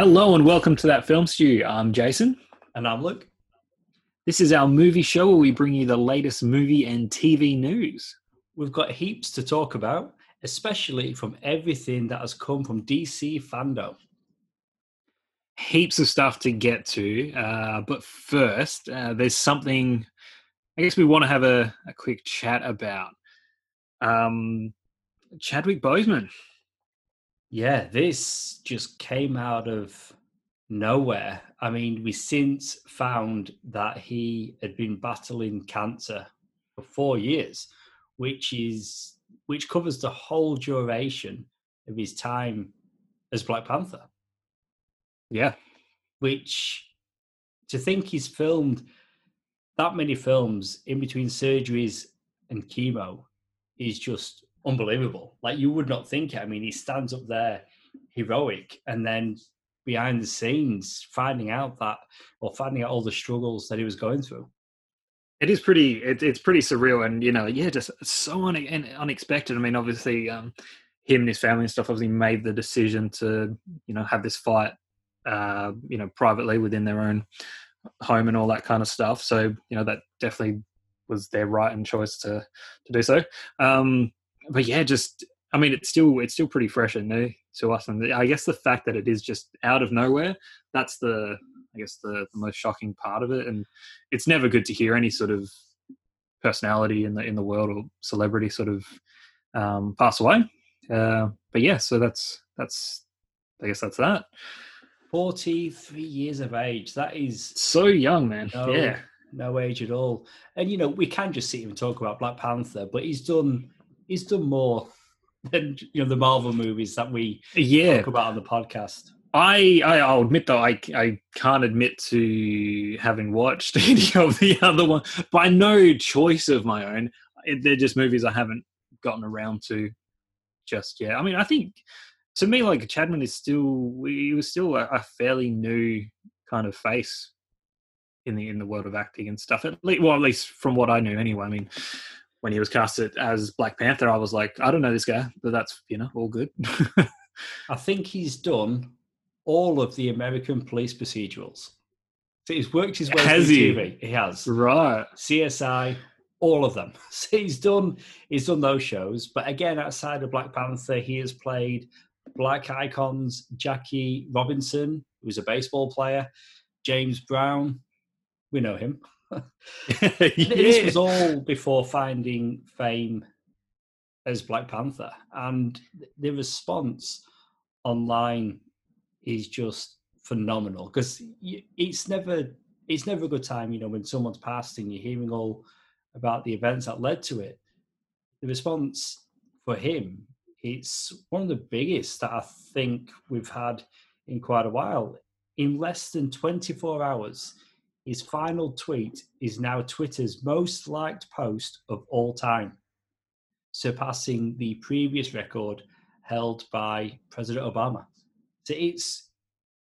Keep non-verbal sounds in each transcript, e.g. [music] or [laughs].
Hello and welcome to that film stew. I'm Jason. And I'm Luke. This is our movie show where we bring you the latest movie and TV news. We've got heaps to talk about, especially from everything that has come from DC fandom. Heaps of stuff to get to, uh, but first, uh, there's something I guess we want to have a, a quick chat about. Um, Chadwick Boseman. Yeah, this just came out of nowhere. I mean, we since found that he had been battling cancer for four years, which is which covers the whole duration of his time as Black Panther. Yeah. Which to think he's filmed that many films in between surgeries and chemo is just unbelievable. Like you would not think it. I mean, he stands up there heroic and then behind the scenes finding out that or finding out all the struggles that he was going through. It is pretty. It, it's pretty surreal, and you know, yeah, just so un, unexpected. I mean, obviously, um, him and his family and stuff obviously made the decision to, you know, have this fight, uh, you know, privately within their own home and all that kind of stuff. So, you know, that definitely was their right and choice to to do so. Um, but yeah, just I mean, it's still it's still pretty fresh and new to us, and I guess the fact that it is just out of nowhere that's the I guess the, the most shocking part of it, and it's never good to hear any sort of personality in the in the world or celebrity sort of um, pass away. Uh, but yeah, so that's that's I guess that's that. 43 years of age. That is so young, man. No, yeah. No age at all. And you know, we can just sit here and talk about Black Panther, but he's done he's done more than you know the Marvel movies that we yeah. talk about on the podcast. I, I will admit though I I can't admit to having watched [laughs] any of the other one by no choice of my own. They're just movies I haven't gotten around to just yet. I mean, I think to me, like Chadman is still he was still a, a fairly new kind of face in the in the world of acting and stuff. At least, well, at least from what I knew, anyway. I mean, when he was casted as Black Panther, I was like, I don't know this guy, but that's you know all good. [laughs] I think he's done all of the American police procedurals. So he's worked his way has through he? TV. He has right CSI, all of them. [laughs] So he's done he's done those shows. But again, outside of Black Panther, he has played black icons Jackie Robinson, who's a baseball player, James Brown, we know him. [laughs] yeah. This was all before finding fame as Black Panther, and the response online is just phenomenal because it's never it's never a good time, you know, when someone's passed and you're hearing all about the events that led to it. The response for him it's one of the biggest that I think we've had in quite a while. In less than 24 hours, his final tweet is now Twitter's most liked post of all time, surpassing the previous record held by President Obama. So it's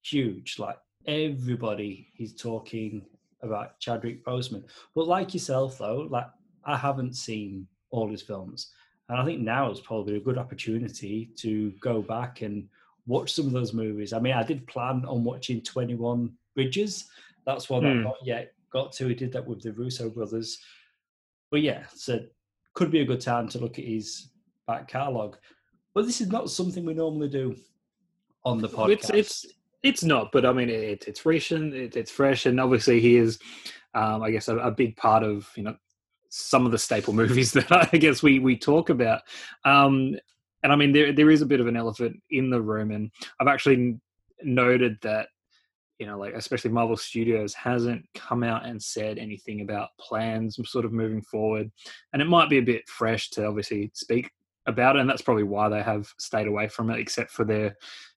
huge. Like everybody is talking about Chadwick Boseman. But like yourself, though, like I haven't seen all his films. And I think now is probably a good opportunity to go back and watch some of those movies. I mean, I did plan on watching 21 Bridges. That's one mm. I've not yet got to. He did that with the Russo brothers. But yeah, so could be a good time to look at his back catalogue. But this is not something we normally do on the podcast. It's it's, it's not, but I mean, it, it's fresh and it, it's fresh, and obviously he is, um, I guess, a, a, big part of you know some of the staple [laughs] movies that I guess we we talk about. Um, and I mean, there there is a bit of an elephant in the room, and I've actually noted that you know, like especially Marvel Studios hasn't come out and said anything about plans sort of moving forward, and it might be a bit fresh to obviously speak about it, and that's probably why they have stayed away from it, except for their,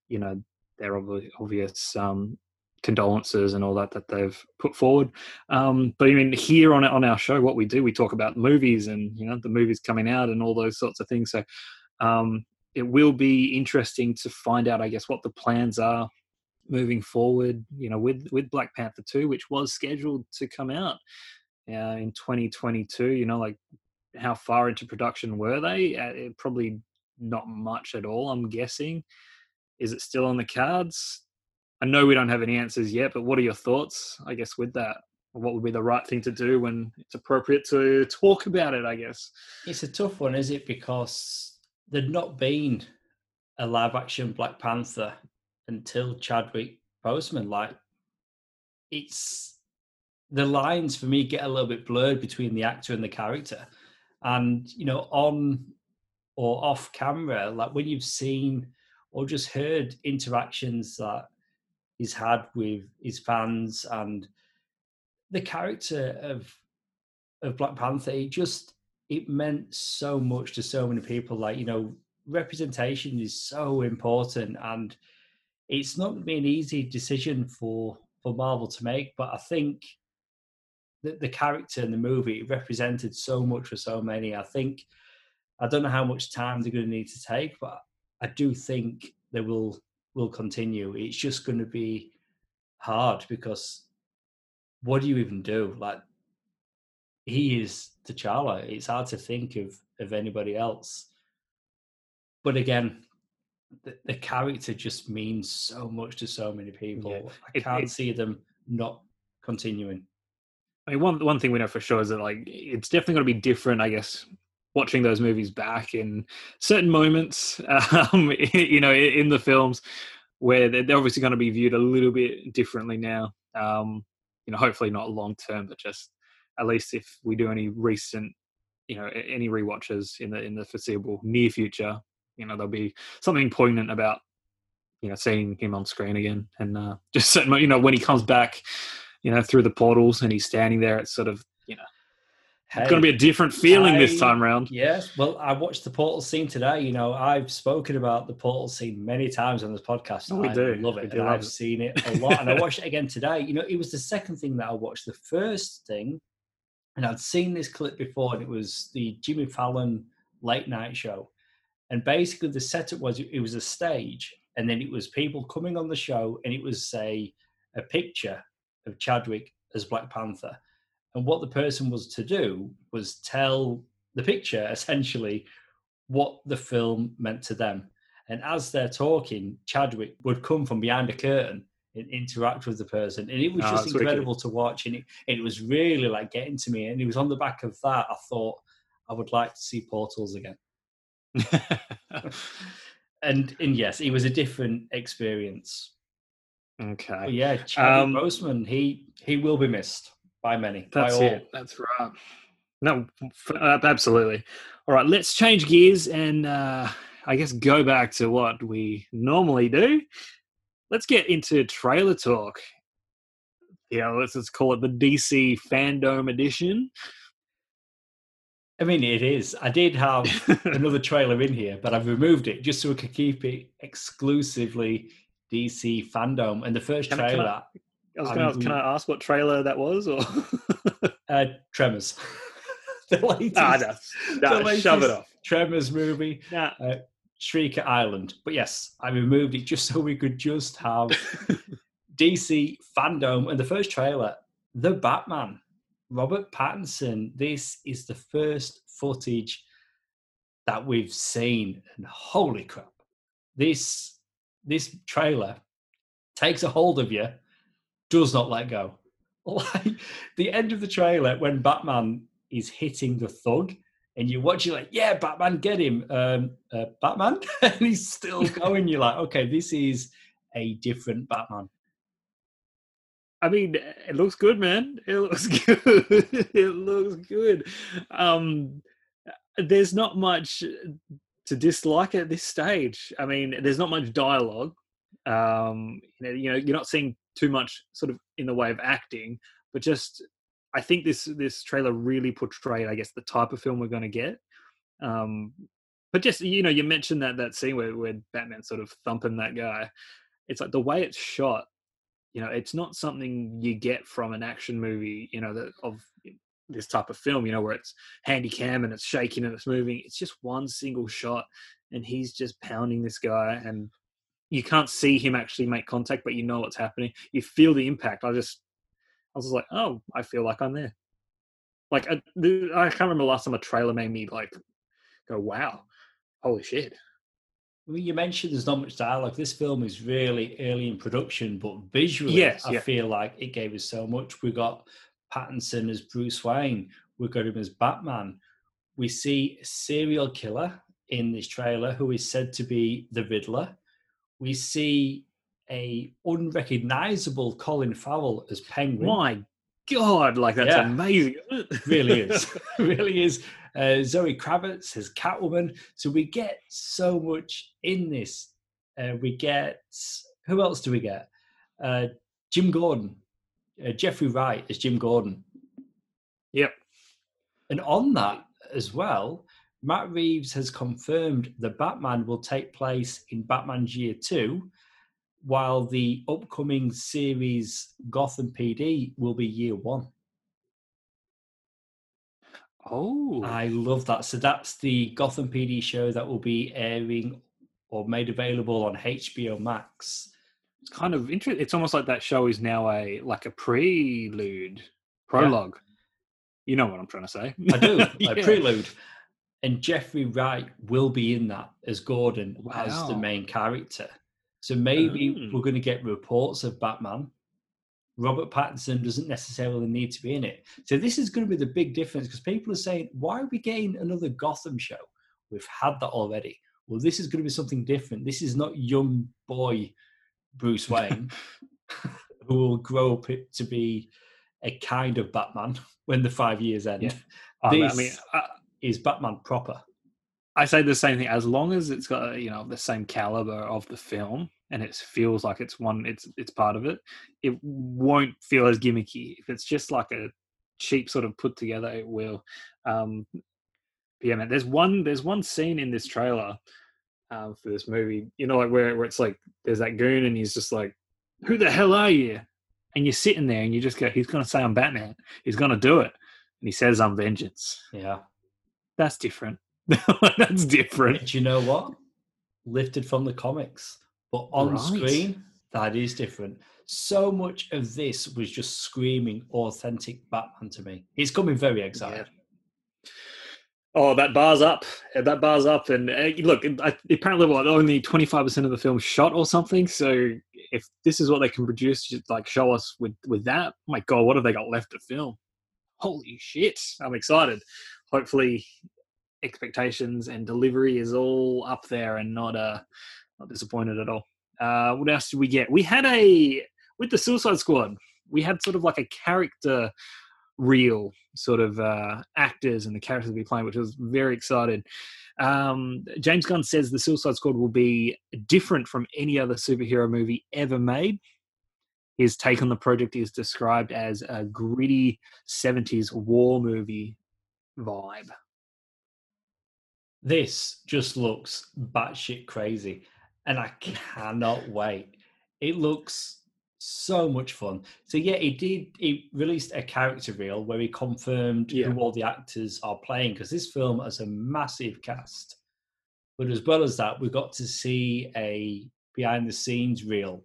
you know, their obvious um, condolences and all that that they've put forward. Um, but I mean, here on on our show, what we do, we talk about movies and you know the movies coming out and all those sorts of things. So um, it will be interesting to find out, I guess, what the plans are moving forward. You know, with with Black Panther two, which was scheduled to come out uh, in 2022. You know, like how far into production were they? Uh, probably not much at all. I'm guessing. Is it still on the cards? I know we don't have any answers yet, but what are your thoughts? I guess with that, what would be the right thing to do when it's appropriate to talk about it? I guess it's a tough one, is it? Because there'd not been a live action Black Panther until Chadwick Boseman. Like, it's the lines for me get a little bit blurred between the actor and the character. And, you know, on or off camera, like when you've seen or just heard interactions that he's had with his fans and the character of of Black Panther, it just it meant so much to so many people. Like, you know, representation is so important and it's not going to be an easy decision for for Marvel to make, but I think the, the character in the movie represented so much for so many. I think I don't know how much time they're going to need to take, but I do think they will will continue. It's just going to be hard because what do you even do? Like he is T'Challa. It's hard to think of of anybody else. But again, the, the character just means so much to so many people. Yeah. I can't it, see them not continuing. I mean, one one thing we know for sure is that like it's definitely going to be different. I guess watching those movies back in certain moments, [laughs] um, you know, in the films where they're obviously going to be viewed a little bit differently now. Um, you know, hopefully not long term, but just at least if we do any recent, you know, any re-watches in the in the foreseeable near future, you know, there'll be something poignant about you know seeing him on screen again, and uh, [laughs] just certain, you know, when he comes back you know, through the portals and he's standing there. It's sort of, you know, hey, it's going to be a different feeling I, this time around. Yes. Well, I watched the portal scene today. You know, I've spoken about the portal scene many times on this podcast. Oh, we I do. love it. and I've seen it a lot. and I watched it [laughs] again today. You know, it was the second thing that I watched. The first thing, and I'd seen this clip before, and it was the Jimmy Fallon late night show. And basically, the setup was it was a stage, and then it was people coming on the show, and it was say a picture of Chadwick as Black Panther. And what the person was to do was tell the picture [laughs] essentially what the film meant to them. And as they're talking, Chadwick would come from behind a curtain and interact with the person. And it was oh, just incredible wicked. to watch. And it, it was really like getting to me. And it was on the back of that, I thought I would like to see Portals again. [laughs] and and yes, it was a different experience. Okay. But yeah, Chadwick um, Boseman, he he will be missed by many. That's by it. That's right. No, uh, absolutely. All right, let's change gears and uh, I guess go back to what we normally do. Let's get into trailer talk. Yeah, let's just call it the DC Fandom Edition. I mean, it is. I did have [laughs] another trailer in here, but I've removed it just so we could keep it exclusively DC fandom. And the first can trailer. I, I was going to can I ask what trailer that was? Or [laughs] uh, Tremors. [laughs] the latest, ah, no, no, the latest shove it off. Tremors movie. Nah. Uh, Shrieker Island. But yes, I removed it just so we could just have DC fandom. And the first trailer, The Batman, Robert Pattinson. This is the first footage that we've seen. And holy crap, this this trailer takes a hold of you, does not let go. [laughs] Like the end of the trailer when Batman is hitting the thug, and you watch, you're like, yeah, Batman, get him, um, uh, Batman, [laughs] and he's still [laughs] going. You're like, okay, this is a different Batman. I mean, it looks good, man. It looks [laughs] good. it looks good. Um, there's not much to dislike at this stage. I mean, there's not much dialogue. Um, you know, you know, you're not seeing too much sort of in the way of acting, but just I think this this trailer really portrayed, I guess, the type of film we're going to get. Um, but just you know, you mentioned that that scene where where Batman sort of thumping that guy. It's like the way it's shot. You know, it's not something you get from an action movie. You know, that of this type of film, you know, where it's handy cam and it's shaking and it's moving. It's just one single shot and he's just pounding this guy and you can't see him actually make contact, but you know what's happening. You feel the impact. I just, I was just like, oh, I feel like I'm there. Like, uh, I, I can't remember last time a trailer made me like go, wow, holy shit. Well, you mentioned there's not much dialogue. This film is really early in production, but visually, Yes, I yeah. feel like it gave us so much. We got Pattinson as Bruce Wayne. We got him as Batman. We see a serial killer in this trailer who is said to be the Riddler. We see a unrecognizable Colin Farrell as Penguin. My God, like that's Yeah. amazing. [laughs] [laughs] really is really is uh, zoe kravitz as catwoman. So we get so much in this. Uh, we get who else do we get? Uh, jim gordon. Uh, jeffrey wright as jim gordon. Yep. and on that as well matt reeves has confirmed the batman will take place in batman's year 2 while the upcoming series gotham pd will be year 1 Oh, I love that. So that's the Gotham PD show that will be airing or made available on HBO Max. it's kind of interesting. It's almost like that show is now a like a prelude, prologue. You know what I'm trying to say? I do, [laughs] a prelude. And Jeffrey Wright will be in that as Gordon as the main character. So oh. maybe Oh. we're going to get reports of Batman. Robert Pattinson doesn't necessarily need to be in it. So this is going to be the big difference because people are saying, why are we getting another Gotham show? We've had that already. Well, this is going to be something different. This is not young boy Bruce [laughs] Wayne who will grow up to be a kind of Batman when the five years end. Yeah. Oh, I mean, I, is Batman proper. I say the same thing. As long as it's got you know the same caliber of the film, and it feels like it's one, it's it's part of it. It won't feel as gimmicky. If it's just like a cheap sort of put together, it will. Um, yeah, man. There's one. There's one scene in this trailer um, for this movie. You know, like where where it's like there's that goon, and he's just like, "Who the hell are you?" And you're sitting there, and you just go, "He's gonna say I'm Batman. He's gonna do it." And he says, "I'm vengeance." Yeah. That's different. [laughs] That's different. Do you know what? Lifted from the comics, but on Right. screen, that is different. So much of this was just screaming authentic Batman to me. It's coming very excited. Oh, that bars up. That bars up. And uh, look, I, apparently, what only twenty five percent of the film shot or something. So if this is what they can produce, just like show us with with that, my God, what have they got left to film? Holy shit! I'm excited. Hopefully, expectations and delivery is all up there and not uh not disappointed at all. Uh, what else did we get? We had a with the Suicide Squad. We had sort of like a character reel, sort of uh, actors and the characters we playing, which was very excited. Um, James Gunn says the Suicide Squad will be different from any other superhero movie ever made. His take on the project is described as a gritty 70s war movie vibe. This just looks batshit crazy, and I cannot wait. It looks so much fun. So yeah, he did. He released a character reel where he confirmed Yeah. who all the actors are playing because this film has a massive cast. But as well as that, we got to see a behind the scenes reel,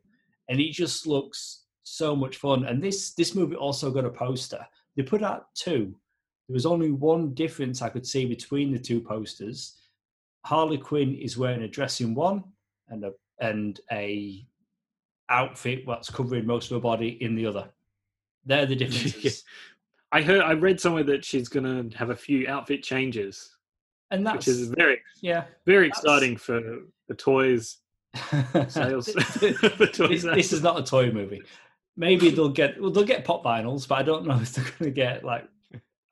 and it just looks so much fun. And this this movie also got a poster. They put out two. There was only one difference I could see between the two posters. Harley Quinn is wearing a dress in one and a and a outfit that's covering most of her body in the other. They're the [laughs] differences. I heard, I read somewhere that she's going to have a few outfit changes, And which that's is very, yeah. very exciting for the toys [laughs] sales. [laughs] this, for toy this is not a toy movie. Maybe they'll get well, they'll get pop vinyls, but I don't know if they're going to get like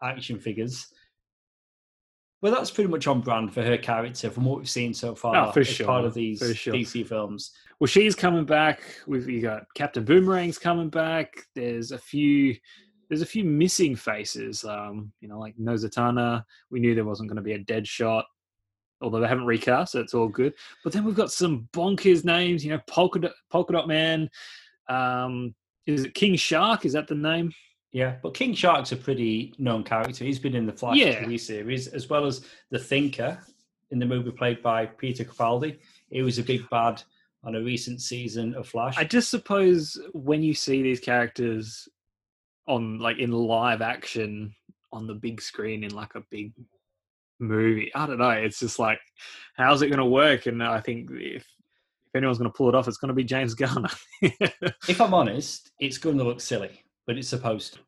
action figures. Well, that's pretty much on brand for her character from what we've seen so far. Oh, for as sure, part of these sure. DC films. Well, she's coming back. We've you got Captain Boomerang's coming back. There's a few. There's a few missing faces. Um, you know, like no Zatanna. We knew there wasn't going to be a Deadshot, although they haven't recast, so it's all good. But then we've got some bonkers names. You know, Polka Dot, Polka Dot Man. Um, is it King Shark? Is that the name? Yeah, but King Shark's a pretty known character. He's been in the Flash Yeah. TV series as well as the Thinker in the movie played by Peter Capaldi. He was a big bad on a recent season of Flash. I just suppose when you see these characters on like in live action on the big screen in like a big movie. I don't know. It's just like, how's it going to work? And I think if if anyone's going to pull it off, it's going to be James Garner. [laughs] if I'm honest, it's going to look silly, but it's supposed to.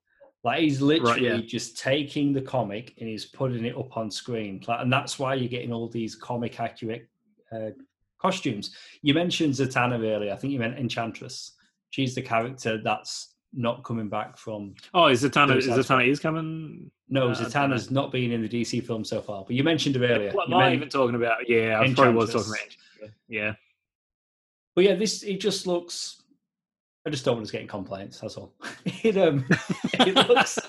Like he's literally yeah. just taking the comic and he's putting it up on screen, like, and that's why you're getting all these comic accurate uh, costumes. You mentioned Zatanna earlier. I think you meant Enchantress. She's the character that's not coming back from. oh, is Zatanna? Is Zatanna is coming? No, Uh, Zatanna's not been in the DC film so far. But you mentioned her earlier. What You am I even talking about? Yeah, I probably was talking about. Yeah. But yeah, this it just looks. I just don't want us getting complaints. That's all. [laughs] it um, it [laughs] looks.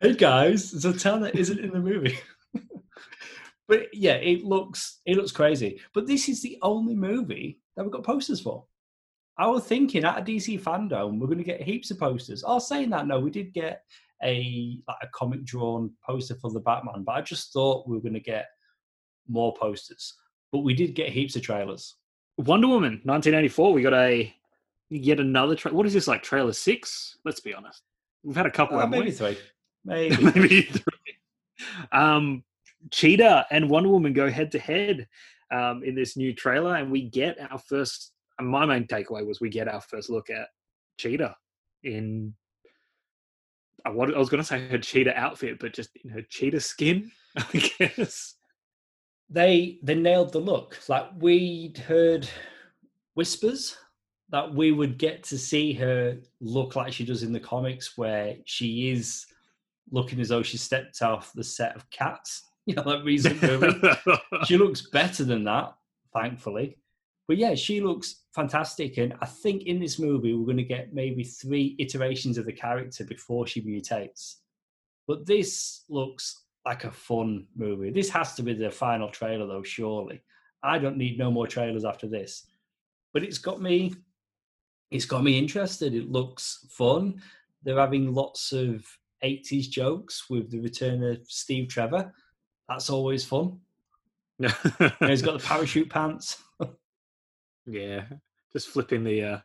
hey guys, Zatanna isn't in the movie. [laughs] but yeah, it looks it looks crazy. But this is the only movie that we've got posters for. I was thinking at a DC fandom we're going to get heaps of posters. Oh, saying that, no, we did get a like a comic drawn poster for the Batman, but I just thought we were going to get more posters. But we did get heaps of trailers. Wonder Woman, 1984. We got a yet another. Tra- what is this like? Trailer six? Let's be honest. We've had a couple. Uh, maybe we? three. [laughs] Maybe. maybe three. Um, Cheetah and Wonder Woman go head to head um, in this new trailer, and we get our first. And my main takeaway was we get our first look at Cheetah in. I wa- I was going to say her cheetah outfit, but just in her cheetah skin, [laughs] I guess. they they nailed the look. Like we'd heard whispers that we would get to see her look like she does in the comics, where she is looking as though she stepped off the set of Cats. [laughs] You know, that recent movie. [laughs] she looks better than that, thankfully. But yeah, she looks fantastic. And I think in this movie, we're going to get maybe three iterations of the character before she mutates. But this looks like a fun movie. This has to be the final trailer, though, surely. I don't need no more trailers after this. But it's got me. It's got me interested. It looks fun. They're having lots of 80s jokes with the return of Steve Trevor. That's always fun. [laughs] You know, he's got the parachute pants. yeah, just flipping the uh,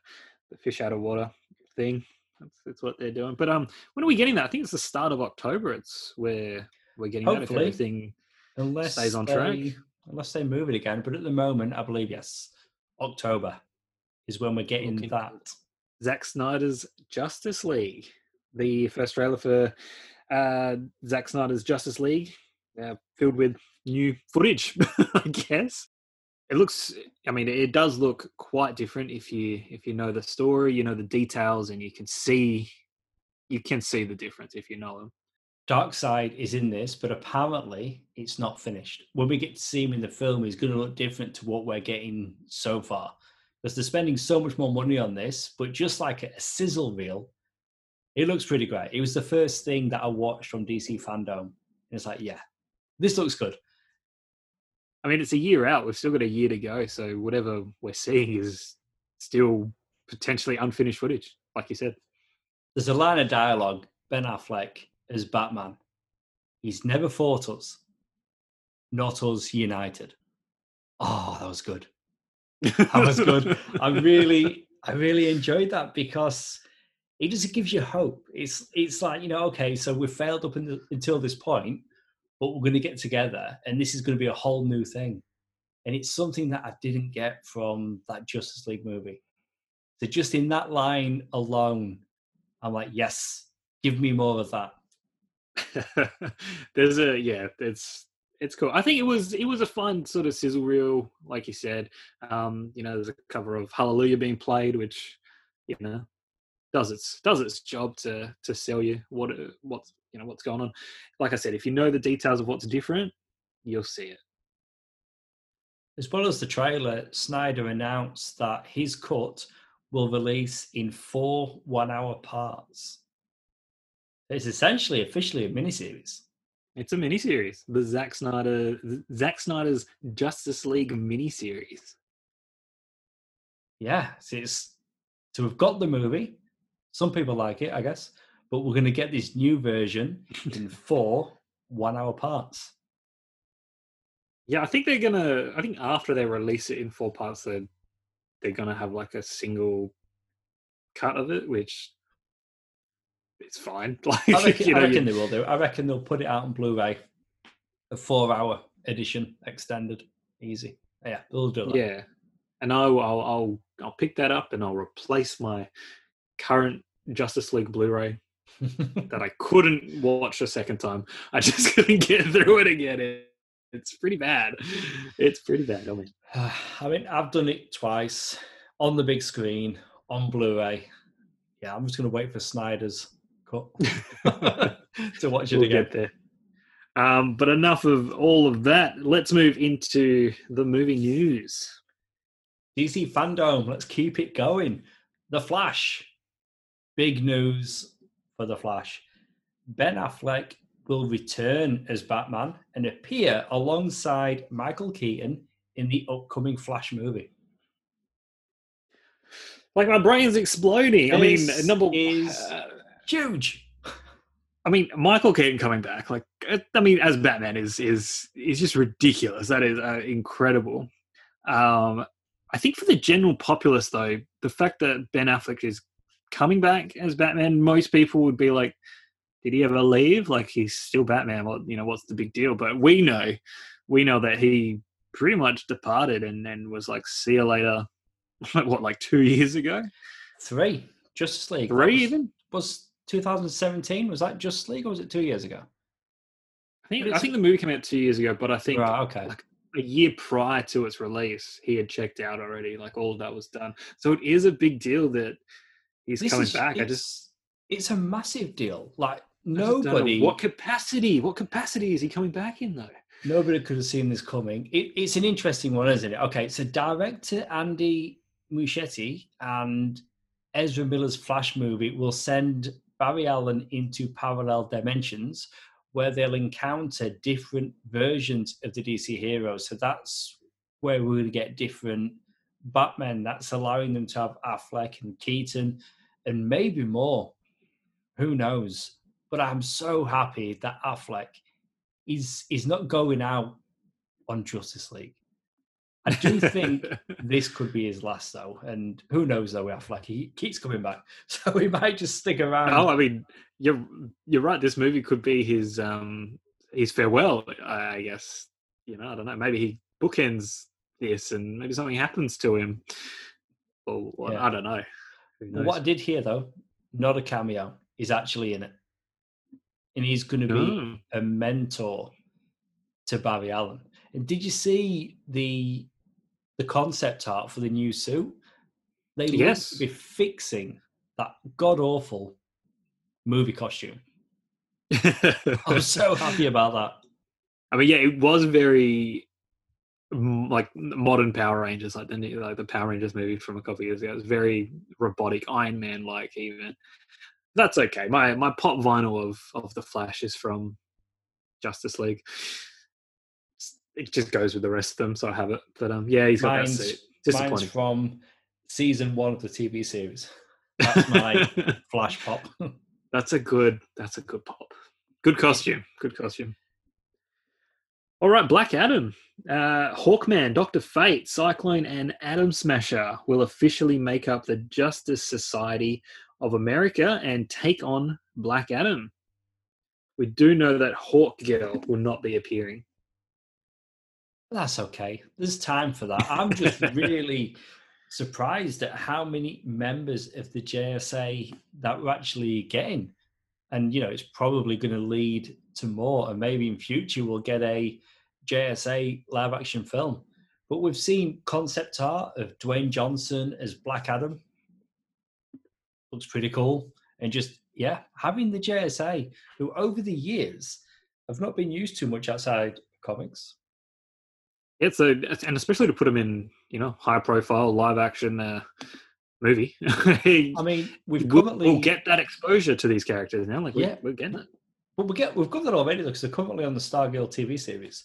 the fish out of water thing. That's, that's what they're doing. But um, when are we getting that? I think it's the start of October. It's where we're getting that if Hopefully. everything Unless Stays on they, track. Unless they move it again. But at the moment, I believe, yes, October is when we're getting Looking that. Zack Snyder's Justice League, the first trailer for uh, Zack Snyder's Justice League, uh, filled with new footage. [laughs] I guess it looks. I mean, it does look quite different if you if you know the story, you know the details, and you can see you can see the difference if you know them. Darkseid is in this, but apparently it's not finished. When we get to see him in the film, he's going to look different to what we're getting so far. Because they're spending so much more money on this, but just like a sizzle reel, it looks pretty great. It was the first thing that I watched from DC Fandom. And it's like, yeah, this looks good. I mean, it's a year out. We've still got a year to go. So whatever we're seeing is still potentially unfinished footage, like you said. There's a line of dialogue Ben Affleck as Batman. He's never fought us, not us united. Oh, that was good. [laughs] That was good. I really, I really enjoyed that because it just gives you hope. It's, it's like you know, okay, so we've failed up the, until this point, but we're going to get together, and this is going to be a whole new thing. And it's something that I didn't get from that Justice League movie. So just in that line alone, I'm like, yes, give me more of that. [laughs] There's a yeah, it's it's cool. I think it was it was a fun sort of sizzle reel, like you said. Um, you know, there's a cover of Hallelujah being played, which you know does its does its job to to sell you what it- what's you know what's going on. Like I said, if you know the details of what's different, you'll see it. As well as the trailer, Snyder announced that his cut will release in four one hour parts. It's essentially officially a miniseries. It's a miniseries, the Zack Snyder Zack Snyder's Justice League miniseries. Yeah, so it's so we've got the movie. Some people like it, I guess, but we're going to get this new version in [laughs] four one hour parts. Yeah, I think they're gonna. I think after they release it in four parts, they're they're gonna have like a single cut of it, which it's fine. [laughs] Like I reckon, you know, I you- they will do. I reckon they'll put it out on Blu-ray a four-hour edition extended, easy. Yeah, we'll do that. Yeah, and I'll, I'll I'll I'll pick that up and I'll replace my current Justice League Blu-ray that I [laughs] couldn't watch a second time. I just [laughs] couldn't get through it again. It, it's pretty bad. It's pretty bad. I mean, [sighs] I mean, I've done it twice on the big screen on Blu-ray. Yeah, I'm just going to wait for Snyder's cut [laughs] [laughs] to watch it we'll again. get there. Um, but enough of all of that. Let's move into the movie news. DC fandom, let's keep it going. The Flash, big news for The Flash. Ben Affleck will return as Batman and appear alongside Michael Keaton in the upcoming Flash movie. Like my brain's exploding. I mean, This number is- uh, Huge. I mean, Michael Keaton coming back, like uh, I mean, as Batman is is is just ridiculous. That is uh, incredible. Um, I think for the general populace, though, the fact that Ben Affleck is coming back as Batman, most people would be like, "Did he ever leave? Like he's still Batman? What you know? What's the big deal?" But we know, we know that he pretty much departed and then was like, "See you later." [laughs] what, like two years ago? Three. Justice League. Three was- even? Was 2017? Was that Justice League or was it two years ago? I think I think the movie came out two years ago, but I think right, okay. like, a year prior to its release, he had checked out already. Like all of that was done. So it is a big deal that he's This coming is- back. I it's- just It's a massive deal. Like I just don't know nobody what capacity? What capacity is he coming back in though? Nobody could have seen this coming. It, it's an interesting one, isn't it? Okay, so director Andy Muschietti and Ezra Miller's Flash movie will send Barry Allen into parallel dimensions where they'll encounter different versions of the DC heroes. So that's where we're going to get different Batman. That's allowing them to have Affleck and Keaton and maybe more. Who knows? But I'm so happy that Affleck is is not going out on Justice League. I do [laughs] think this could be his last though, and who knows though with Affleck, he keeps coming back, [laughs] so he might just stick around. oh, I mean, you're you're right. This movie could be his um his farewell. I guess you know. I don't know. Maybe he bookends this, and maybe something happens to him. Or, or Yeah. I don't know. What I did hear though, not a cameo, is actually in it, and he's going to be Oh. a mentor to Barry Allen. And did you see the the concept art for the new suit? They Yes. to be fixing that god awful movie costume. [laughs] I'm so happy about that. I mean, yeah, it was very like modern Power Rangers, like the new- like the Power Rangers movie from a couple of years ago. It was very robotic, Iron Man like even. That's okay. My my pop vinyl of of the Flash is from Justice League. It just goes with the rest of them, so I have it. But um, yeah, he's got Mine's- that suit. Mine's from season one of the TV series. That's my [laughs] flash pop. That's a good. That's a good pop. Good costume. Good costume. All right, Black Adam, uh, Hawkman, Doctor Fate, Cyclone, and Atom Smasher will officially make up the Justice Society of America and take on Black Adam. We do know that Hawkgirl will not be appearing. That's okay. There's time for that. I'm just really surprised at how many members of the JSA that we're actually getting. And, you know, it's probably going to lead to more. And maybe in future we'll get a JSA live action film. But we've seen concept art of Dwayne Johnson as Black Adam. Looks pretty cool. And just, yeah, having the JSA, who over the years have not been used too much outside comics. It's a and especially to put him in, you know, high profile live action uh, movie. [laughs] I mean, we've we'll, currently we'll get that exposure to these characters now. Like, Yeah. we're, getting it. well, we get we've got that already because they're currently on the Stargirl TV series.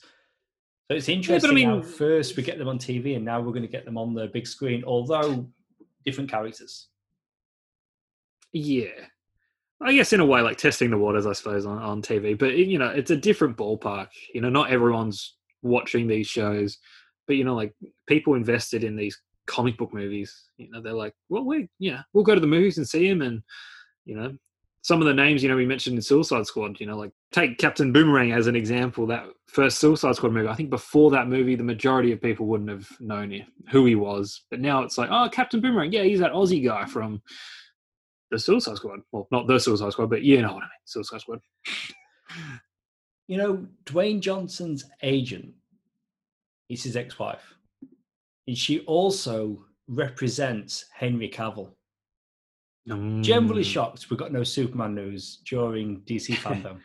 So it's interesting how mean- first we get them on TV and now we're going to get them on the big screen, although different characters. Yeah. I guess in a way, like testing the waters, I suppose, on, on TV. But, you know, it's a different ballpark. You know, not everyone's watching these shows, but, you know, like people invested in these comic book movies. You know, they're like, well, we, yeah, we'll go to the movies and see them. And, you know, some of the names, you know, we mentioned in Suicide Squad, you know, like take Captain Boomerang as an example. That first Suicide Squad movie, I think before that movie, the majority of people wouldn't have known who he was. But now it's like, oh, Captain Boomerang, yeah, he's that Aussie guy from the Suicide Squad. Well, not the Suicide Squad, but you know what I mean, Suicide Squad. You know, Dwayne Johnson's agent is his ex-wife, and she also represents Henry Cavill. Mm. Generally shocked we've got no Superman news during DC [laughs] fandom.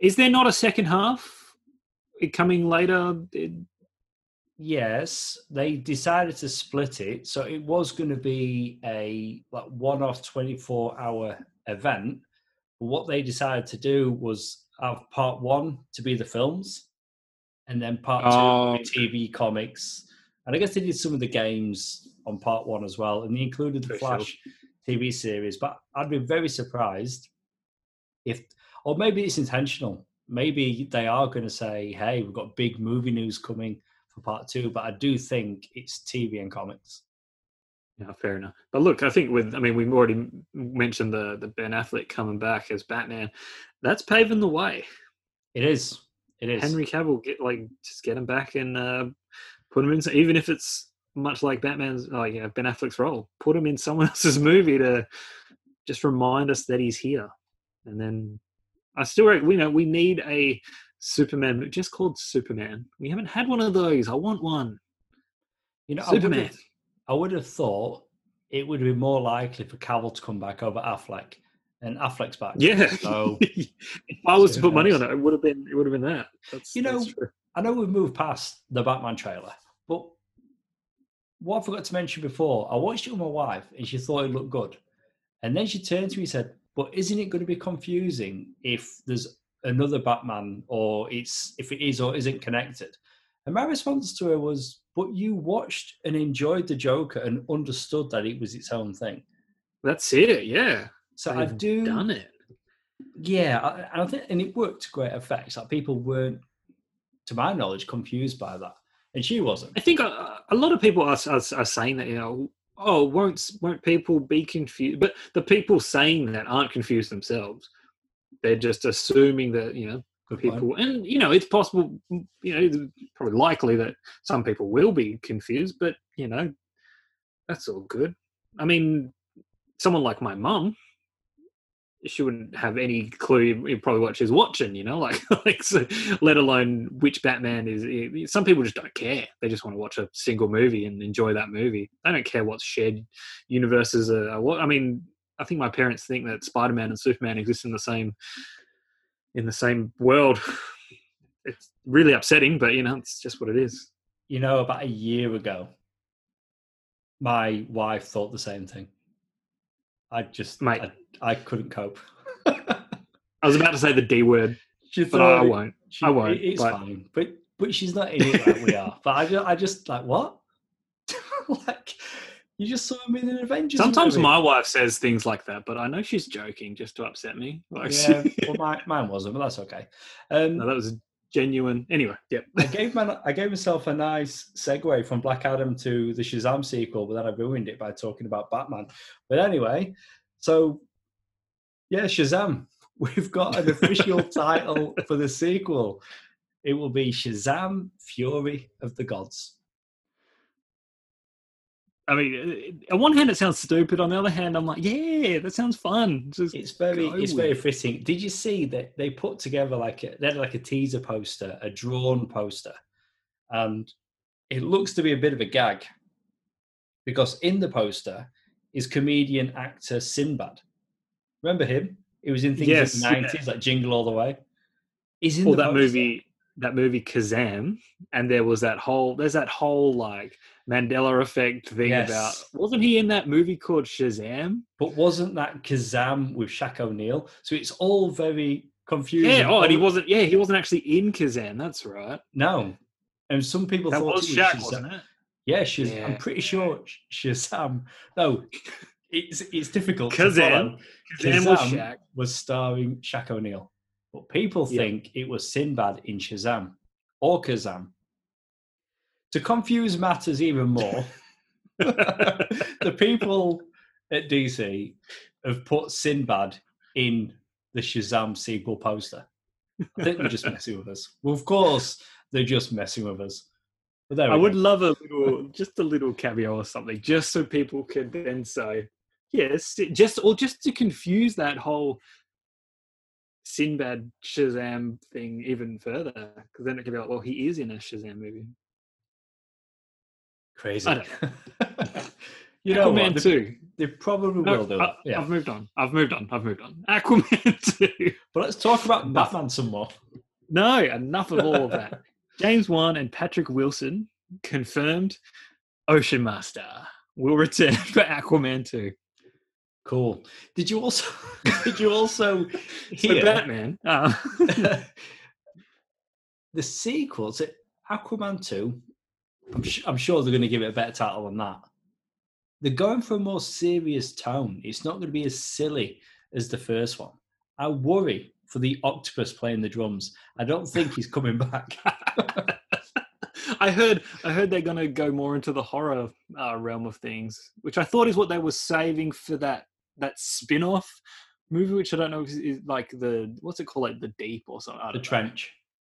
Is there not a second half coming later? Yes, they decided to split it, so it was going to be a like one-off twenty-four hour event. But what they decided to do was have part one to be the films, and then part Oh, two be TV comics, and I guess they did some of the games on part one as well, and they included the For sure. Flash TV series. But I'd be very surprised if, or maybe it's intentional. Maybe they are going to say, "Hey, we've got big movie news coming for part two, but I do think it's TV and comics. Yeah, fair enough. But look, I think with I mean we've already mentioned the the Ben Affleck coming back as Batman. That's paving the way. It is. It is. Henry Cavill get like just get him back and uh, put him in even if it's much like Batman's like you know, Ben Affleck's role. Put him in [laughs] someone else's movie to just remind us that he's here. And then I still we know we need a Superman just called Superman. We haven't had one of those. I want one. you know, I Superman. I would have thought it would be more likely for Cavill to come back over Affleck, and Affleck's back. Yeah. So [laughs] if I was to put money on it, it would have been it would have been that. That's You know. I know we've moved past the Batman trailer, but what I forgot to mention before, I watched it with my wife and she thought it looked good. And then she turned to me and said, But isn't it going to be confusing if there's another Batman or it's if it is or isn't connected? And my response to her was, But you watched and enjoyed the Joker and understood that it was its own thing. That's it. Yeah. So I They've do done it. yeah, I, and I think, and it worked to great effects. Like people weren't, to my knowledge, confused by that, and she wasn't. I think a, a lot of people are, are, are saying that you know, oh, won't won't people be confused? But the people saying that aren't confused themselves. They're just assuming that you know Good point. people, and you know, it's possible. Mm, you know, probably likely that some people will be confused, but you know, that's all good. I mean, someone like my mum. She wouldn't have any clue probably what she's watching, you know, [laughs] like like so, let alone which Batman is. Some people just don't care; they just want to watch a single movie and enjoy that movie. They don't care what shared universes are. what I mean, I think my parents think that Spider-Man and Superman exist in the same in the same world. [laughs] It's really upsetting, but you know, it's just what it is. You know, about a year ago, my wife thought the same thing. I just, Mate. I, I couldn't cope. [laughs] I was about to say the D word, [laughs] she but I, I won't. she- I won't, it's but- fine, but but she's not in it like we are. But I just, I just like what? like you just saw him in an Avengers. Sometimes movie. my wife says things like that, but I know she's joking just to upset me. [laughs] Like, yeah, well, my, mine wasn't, but that's okay. Um, no, that was genuine. Anyway, yep. I gave man, I gave myself a nice segue from Black Adam to the Shazam sequel, but then I ruined it by talking about Batman. But anyway, so yeah, Shazam. [laughs] We've got an official [laughs] title for the sequel. It will be Shazam: Fury of the Gods. I mean, uh, on one hand, it sounds stupid. On the other hand, I'm like, yeah, that sounds fun. Just It's very, it's very it. fitting. Did you see that they put together like a, they had like a teaser poster, a drawn poster, and it looks to be a bit of a gag because in the poster is comedian actor Sinbad. Remember him? He was in things Yes, in the yeah. like Jingle All the Way. He's in or that poster. movie, that movie Kazam, and there was that whole, there's that whole like Mandela effect thing Yes. about. Wasn't he in that movie called Shazam? But wasn't that Kazam with Shaq O'Neal? So it's all very confusing. Yeah. Oh, and he wasn't. Yeah, he wasn't actually in Kazam. That's right. No. And some people That thought was it Shaq, Shazam. wasn't it? Yeah, Shaz- I'm pretty sure Sh- Shazam. No, it's it's difficult. to Kazam. Kazam was Shaq. was starring Shaq O'Neal, but people Yeah. think it was Sinbad in Shazam or Kazam. To confuse matters even more, [laughs] the people at DC have put Sinbad in the Shazam sequel poster. I think they're just messing with us. Well, of course, they're just messing with us. But there I would go. love a little, just a little cameo or something, just so people could then say, yes, just or just to confuse that whole Sinbad Shazam thing even further, because then it could be like, well, he is in a Shazam movie. crazy. [laughs] You know Aquaman what? They, two. they probably No, will do. I. Yeah. I've moved on. I've moved on. I've moved on. Aquaman [laughs] two. But let's talk about Batman some more. No, enough of all of that. [laughs] James Wan and Patrick Wilson confirmed Ocean Master will return for Aquaman 2. Cool. Did you also? [laughs] did you also So hear Batman. Uh, [laughs] the sequel to Aquaman 2, I'm, sh- I'm sure they're going to give it a better title than that. They're going for a more serious tone. It's not going to be as silly as the first one. I worry for the octopus playing the drums. I don't think he's coming back. [laughs] I heard I heard they're going to go more into the horror uh, realm of things, which I thought is what they were saving for that that spin-off movie, which I don't know is, is like the what's it called, like the Deep or something. The know. trench.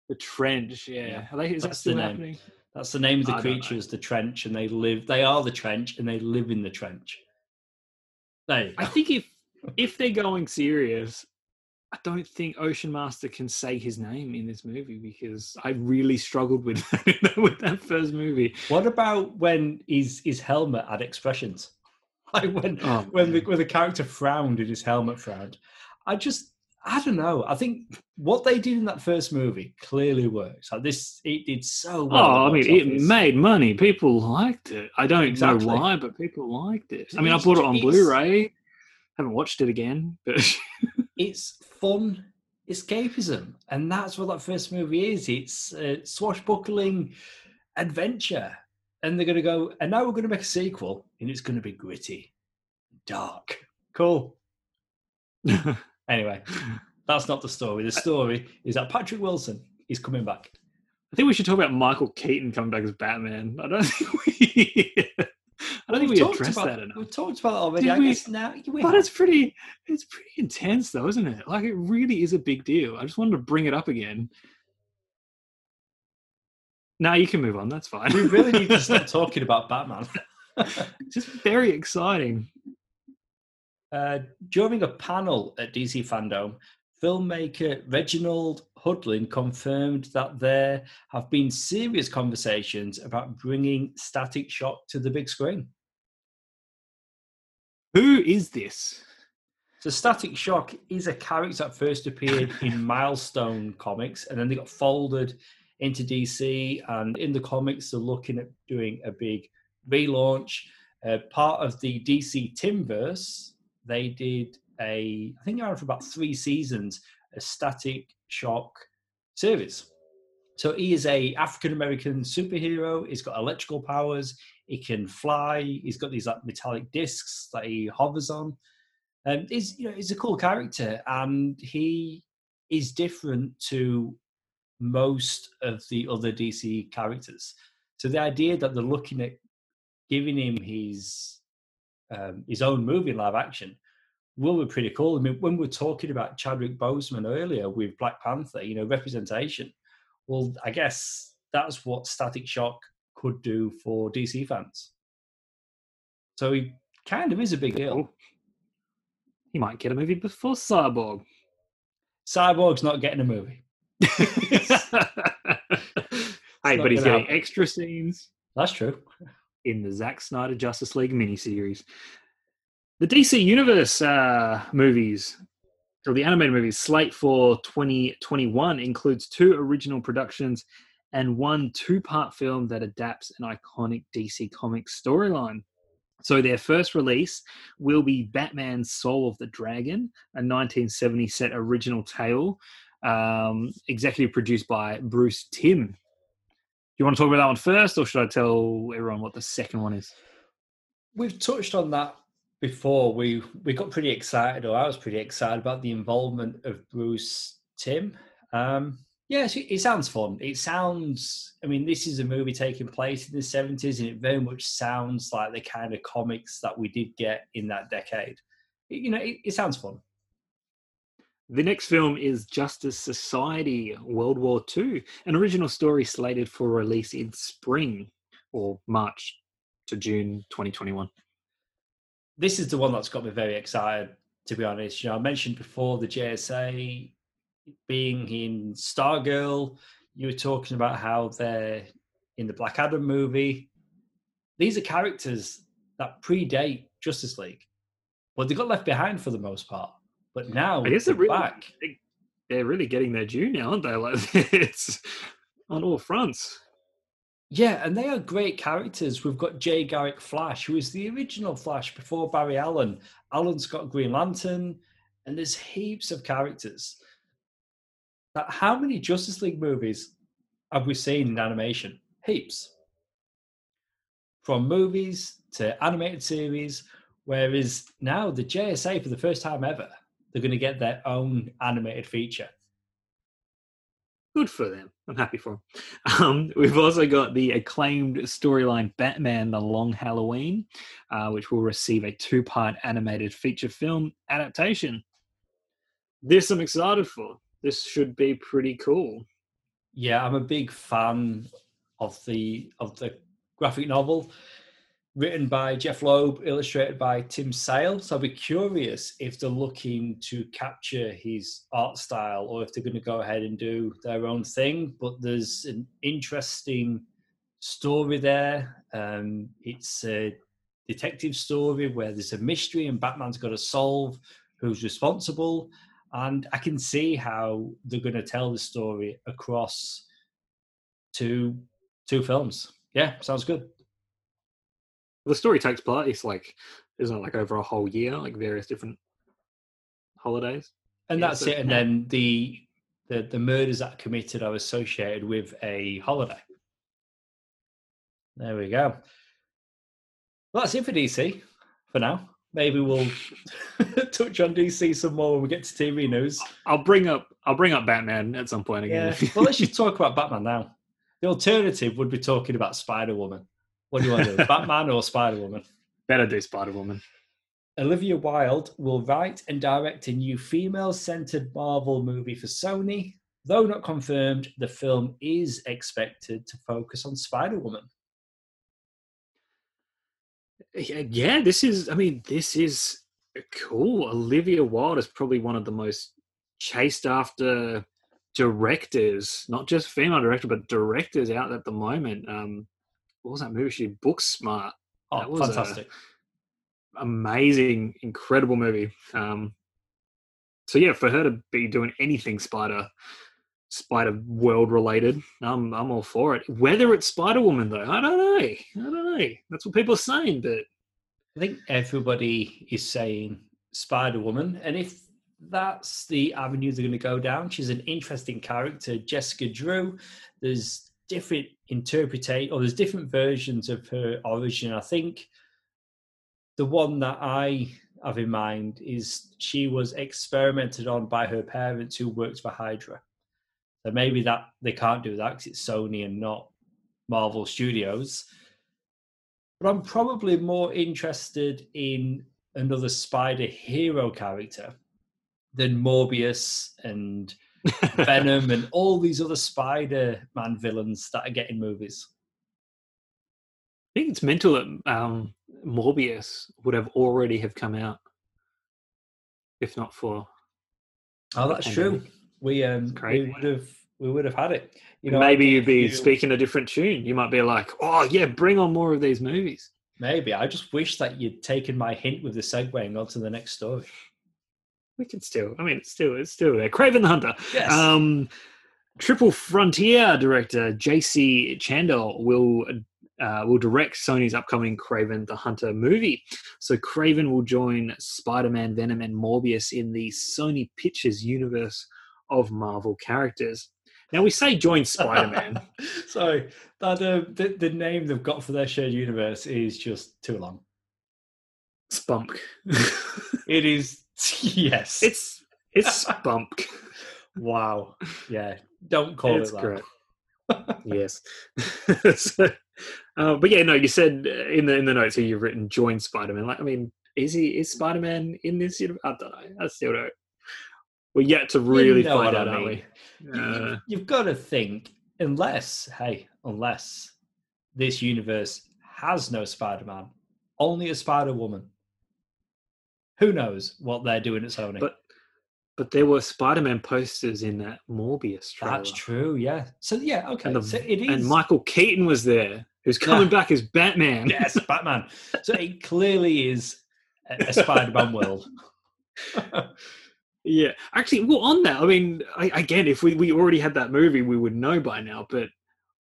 The Trench. Yeah. Yeah, they, is that that's the still name. happening? That's the name of the I know. creatures, the trench, and they live. They are the trench, and they live in the trench. There I think if if they're going serious, I don't think Ocean Master can say his name in this movie because I really struggled with that, [laughs] with that first movie. What about when his his helmet had expressions? [laughs] Like when Oh, when the when the character frowned and his helmet frowned. I just I don't know. I think what they did in that first movie clearly works. Like this, it did so well. Oh, I mean, it made money. People liked it. I don't Exactly. know why, but people liked it. I mean, I bought it on Blu-ray. Haven't watched it again, but [laughs] It's fun escapism, and that's what that first movie is. It's uh, swashbuckling adventure, and they're going to go. And now we're going to make a sequel, and it's going to be gritty, dark, cool. [laughs] Anyway, that's not the story. The story is that Patrick Wilson is coming back. I think we should talk about Michael Keaton coming back as Batman. I don't [laughs] think we. I don't think we We've addressed about, that enough. We've talked about it already. Did I we? guess now we But have. it's pretty, it's pretty intense, though, isn't it? Like it really is a big deal. I just wanted to bring it up again. Now you can move on. That's fine. we really need to stop [laughs] talking about Batman. [laughs] just very exciting. Uh, during a panel at DC Fandom, filmmaker Reginald Hudlin confirmed that there have been serious conversations about bringing Static Shock to the big screen. Who is this? So, Static Shock is a character that first appeared in [laughs] Milestone comics, and then they got folded into DC. And in the comics, they're looking at doing a big relaunch. Uh, part of the DC Timmverse, they did a, I think they ran for about three seasons, a Static Shock series. So he is a African American superhero. He's got electrical powers. He can fly. He's got these like metallic discs that he hovers on. Um, he's you know he's a cool character, and he is different to most of the other DC characters. So the idea that they're looking at giving him his um, his own movie in live action will be pretty cool. I mean, when we we're talking about Chadwick Boseman earlier with Black Panther, you know, representation. Well, I guess that's what Static Shock could do for DC fans. So he kind of is a big deal. He might get a movie before Cyborg. Cyborg's not getting a movie. [laughs] [laughs] hey, but he's getting happen. extra scenes That's true. In the Zack Snyder Justice League miniseries. The DC Universe uh, movies, or the animated movies, slate for 2021 includes two original productions and one two part film that adapts an iconic DC Comics storyline. So, their first release will be Batman Soul of the Dragon, a 1970 set original tale, um, executive produced by Bruce Timm. Do you want to talk about that one first, or should I tell everyone what the second one is? We've touched on that before. We we got pretty excited, or I was pretty excited about the involvement of Bruce Timm. Um, yes, it, sounds fun. It sounds. I mean, this is a movie taking place in the seventies, and it very much sounds like the kind of comics that we did get in that decade. You know, it, it sounds fun. The next film is Justice Society World War II, an original story slated for release in spring or March to June 2021. This is the one that's got me very excited, to be honest. You know, I mentioned before the JSA being in Stargirl. You were talking about how they're in the Black Adam movie. These are characters that predate Justice League, but they got left behind for the most part. But now I guess they're really, back. They're really getting their due now, aren't they? [laughs] Like it's on all fronts. Yeah, and they are great characters. We've got Jay Garrick Flash, who is the original Flash before Barry Allen. Alan Scott Green Lantern, and there's heaps of characters. How many Justice League movies have we seen in animation? Heaps. From movies to animated series, whereas now the JSA, for the first time ever, they're going to get their own animated feature. Good for them. I'm happy for them. Um, we've also got the acclaimed storyline Batman The Long Halloween, uh, which will receive a two part animated feature film adaptation. This I'm excited for. This should be pretty cool. Yeah, I'm a big fan of the of the graphic novel written by Jeph Loeb, illustrated by Tim Sale. So I'll be curious if they're looking to capture his art style or if they're going to go ahead and do their own thing. But there's an interesting story there. Um, it's a detective story where there's a mystery and Batman's got to solve who's responsible. And I can see how they're going to tell the story across two two films. Yeah, sounds good the story takes place like isn't it like over a whole year, like various different holidays. And yeah, that's so, it. And yeah. then the the the murders that are committed are associated with a holiday. There we go. Well, that's it for DC for now. Maybe we'll [laughs] touch on DC some more when we get to TV news. I'll bring up I'll bring up Batman at some point again. Yeah. [laughs] well, let's just talk about Batman now. The alternative would be talking about Spider Woman. What do you want to do, [laughs] Batman or Spider Woman? Better do Spider Woman. Olivia Wilde will write and direct a new female centered Marvel movie for Sony. Though not confirmed, the film is expected to focus on Spider Woman. Yeah, this is, I mean, this is cool. Olivia Wilde is probably one of the most chased after directors, not just female director, but directors out at the moment. Um, what was that movie she did? Booksmart. Oh, that was fantastic. Amazing, incredible movie. Um, so yeah, for her to be doing anything Spider Spider World related, I'm I'm all for it. Whether it's Spider Woman though, I don't know. I don't know. That's what people are saying, but I think everybody is saying Spider Woman, and if that's the avenue they're going to go down, she's an interesting character. Jessica Drew, there's different interpretation or there's different versions of her origin. I think the one that I have in mind is she was experimented on by her parents who worked for Hydra. So maybe that they can't do that because it's Sony and not Marvel Studios. But I'm probably more interested in another spider hero character than Morbius and [laughs] Venom, and all these other Spider-Man villains that are getting movies. I think it's mental that um, Morbius would have already have come out, if not for. Oh, that's true. We um, we would have we would have had it. You know, maybe you'd be you... speaking a different tune. You might be like, "Oh yeah, bring on more of these movies." Maybe I just wish that you'd taken my hint with the segue and gone to the next story we can still. I mean, it's still it's still there. Kraven the Hunter. Yes. Um, Triple Frontier director J.C. Chandor will uh, will direct Sony's upcoming Kraven the Hunter movie. So Kraven will join Spider-Man, Venom, and Morbius in the Sony Pictures universe of Marvel characters. Now we say join Spider-Man. so that uh, the, the name they've got for their shared universe is just too long. Spunk. [laughs] it is [laughs] yes. It's it's [laughs] spunk. wow. Yeah. Don't call it's it that. [laughs] Yes. so, uh, but yeah, no, you said uh, in the in the notes here you've written join Spider Man. Like, I mean, is he is Spider Man in this? Universe? I don't know. I still don't. We're yet to really know find out, I aren't mean. we? You- Uh, You've got to think, unless, hey, unless this universe has no Spider Man, only a Spider Woman. Who knows what they're doing at Sony? but but there were Spider-Man posters in that Morbius trailer. That's true, yeah. So, yeah, okay. And, the- so it is. and Michael Keaton was there, who's coming Yeah. back as Batman. yes, [laughs] Batman. So it clearly is a, a Spider Man world. [laughs] Yeah, actually, well, on that, I mean, I, again, if we, we already had that movie, we would know by now. But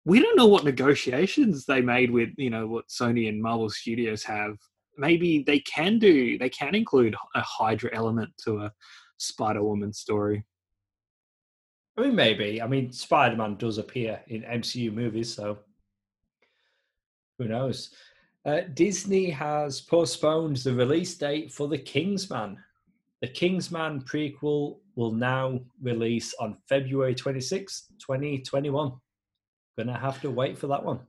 we don't know what negotiations they made with, you know, what Sony and Marvel Studios have. Maybe they can do, they can include a Hydra element to a Spider Woman story. I mean, maybe. I mean, Spider Man does appear in MCU movies, so who knows? Uh, Disney has postponed the release date for The Kingsman. The Kingsman prequel will now release on February 26, 2021. Gonna have to wait for that one.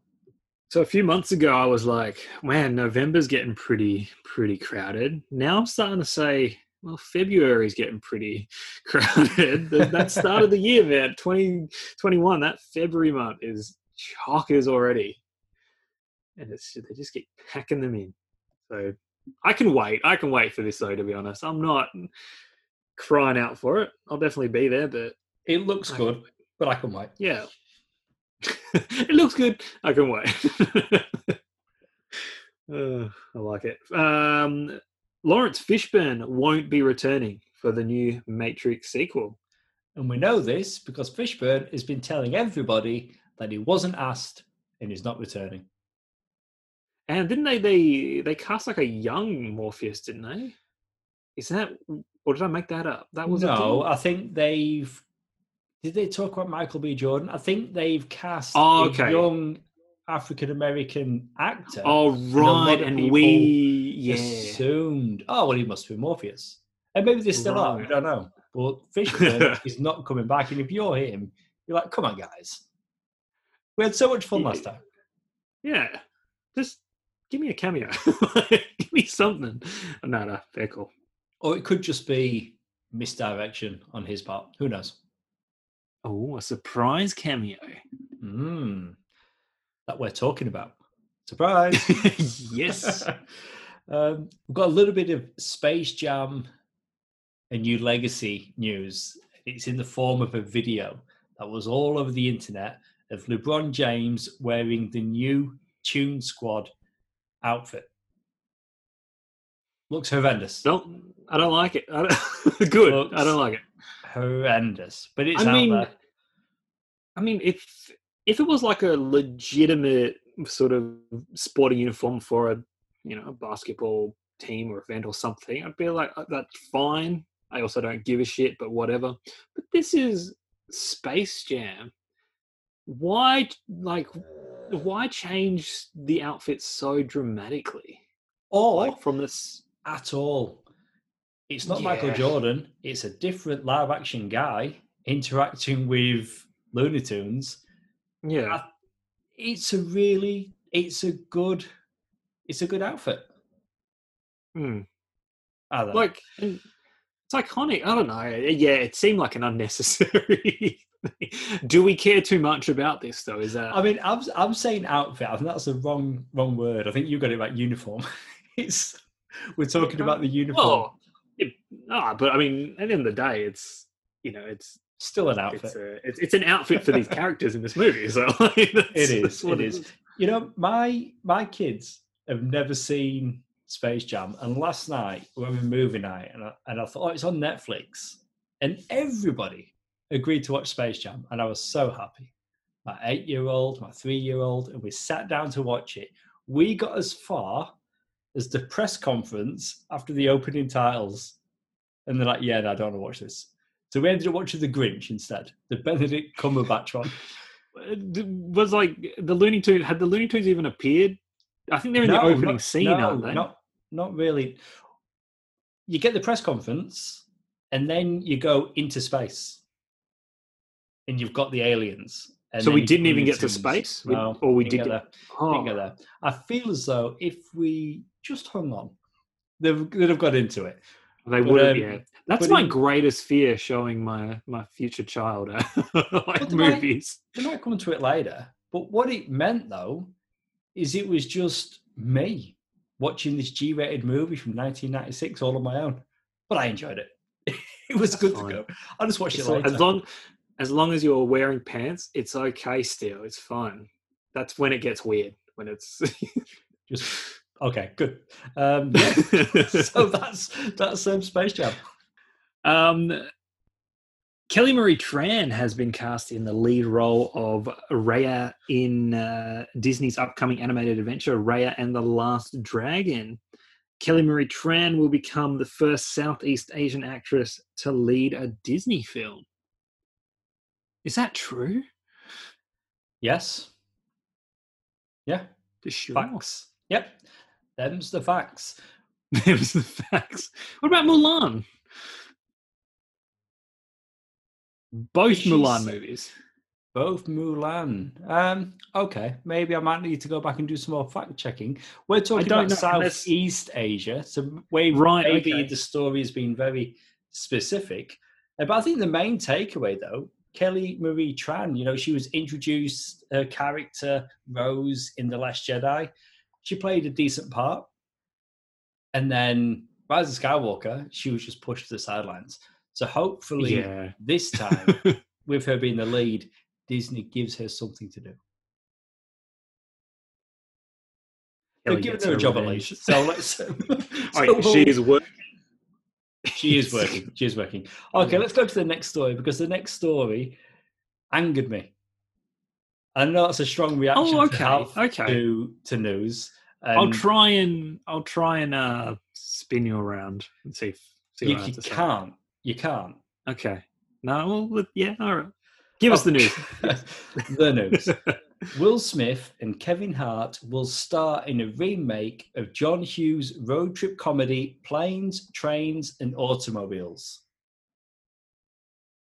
So a few months ago, I was like, man, November's getting pretty, pretty crowded. Now I'm starting to say, well, February's getting pretty [laughs] crowded. That- that start of the year, man, 2021, that February month is chockers already. And it's they just keep packing them in. So I can wait. I can wait for this though, to be honest. I'm not crying out for it. I'll definitely be there, but It looks I good, but I can wait. Yeah. [laughs] it looks good. I can wait. [laughs] Uh, I like it. Um, Laurence Fishburne won't be returning for the new Matrix sequel. And we know this because Fishburne has been telling everybody that he wasn't asked and he's not returning. And didn't they they they cast like a young Morpheus, didn't they? Is that or did I make that up? That was no. I think they've. Did they talk about Michael B. Jordan? I think they've cast Oh, a young African American actor. Oh right, of and we yeah. assumed. Oh well, he must be Morpheus, and maybe they still are. I don't know. But Fishburne is [laughs] not coming back, and if you're him, you're like, "Come on, guys, we had so much fun Yeah. last time." Yeah. Just give me a cameo. [laughs] give me something. No, no, they're cool. Or it could just be misdirection on his part. Who knows? Oh, a surprise cameo. Mm, that we're talking about. Surprise! [laughs] yes. [laughs] um, we've got a little bit of Space Jam and New Legacy news. It's in the form of a video that was all over the internet of LeBron James wearing the new Tune Squad outfit. Looks horrendous. Don't I don't like it. I don't, [laughs] good. I don't like it. Horrendous. But it's I out mean, there. I mean, if if it was like a legitimate sort of sporting uniform for a you know a basketball team or event or something, I'd be like, "Uh, that's fine. I also don't give a shit, but whatever. But this is Space Jam. Why, like, why change the outfit so dramatically? Or Like from this, at all. It's not Michael Jordan. It's a different live action guy interacting with Looney Tunes. yeah. It's a really, it's a good, it's a good outfit. Hmm. I don't like it's iconic. I don't know. Yeah, it seemed like an unnecessary. [laughs] Do we care too much about this though? Is that I mean, I'm I'm saying outfit. I think that's the wrong wrong word. I think you got it right. Uniform. [laughs] it's we're talking about the uniform. well? It, ah, but I mean, at the end of the day, it's you know, it's Still an outfit. it's a, it's, it's an outfit for these characters in this movie. So [laughs] like, It is, what it is. You know, my my kids have never seen Space Jam, and last night we were having movie night, and I, and I thought, oh, it's on Netflix, and everybody agreed to watch Space Jam, and I was so happy. My eight-year-old, my three-year-old, and we sat down to watch it. We got as far as the press conference after the opening titles, and they're like, "Yeah, no, I don't want to watch this." So we ended up watching The Grinch instead, the Benedict Cumberbatch one. Uh, Was like the Looney Tunes had the Looney Tunes even appeared? I think they're in the opening not, scene, no, aren't they? Not, not really. You get the press conference, and then you go into space, and you've got the aliens. And So we didn't even get to space? No, or we did get get- there. Oh. Didn't get there. I feel as though if we just hung on, they'd, they'd have got into it. They would have, um, yeah. That's my in- greatest fear showing my my future child uh, [laughs] like But the way- movies. They might come to it later. But what it meant though is it was just me watching this G-rated movie from 1996 all on my own. But I enjoyed it. [laughs] it was That's good fine. to go. I just watched it It's like- later. as long as long as you're wearing pants, it's okay still. It's fine. That's when it gets weird. When it's Just [laughs] okay, good. Um, [laughs] so [laughs] that's that's um, Space Jam. um, Kelly Marie Tran has been cast in the lead role of Raya in uh, Disney's upcoming animated adventure, Raya and the Last Dragon. Kelly Marie Tran will become the first Southeast Asian actress to lead a Disney film. Is that true? Yes. Yeah. Sure. Facts. Yep. Them's the facts. [laughs] Them's the facts. What about Mulan? Both She's- Mulan movies. Both Mulan. Um, okay, maybe I might need to go back and do some more fact checking. We're talking about know, Southeast Asia, so where Right, maybe okay. the story has been very specific. Uh, But I think the main takeaway, though, Kelly Marie Tran, you know, she was introduced her character Rose in The Last Jedi. She played a decent part, and then Rise of Skywalker, she was just pushed to the sidelines. So hopefully, Yeah. this time [laughs] with her being the lead, Disney gives her something to do. They're giving her a job at least. So let's. [laughs] [laughs] Oh, so Wait, she we'll- is working. She is working. She is working. Okay, let's go to the next story because the next story angered me. I know that's a strong reaction Oh, to okay, have okay. to to news. I'll try and I'll try and uh, spin you around and see if see You, you to can't. You can't. Okay. No, well, yeah, all right. Give us the news. [laughs] the news. [laughs] Will Smith and Kevin Hart will star in a remake of John Hughes' road trip comedy Planes, Trains, and Automobiles.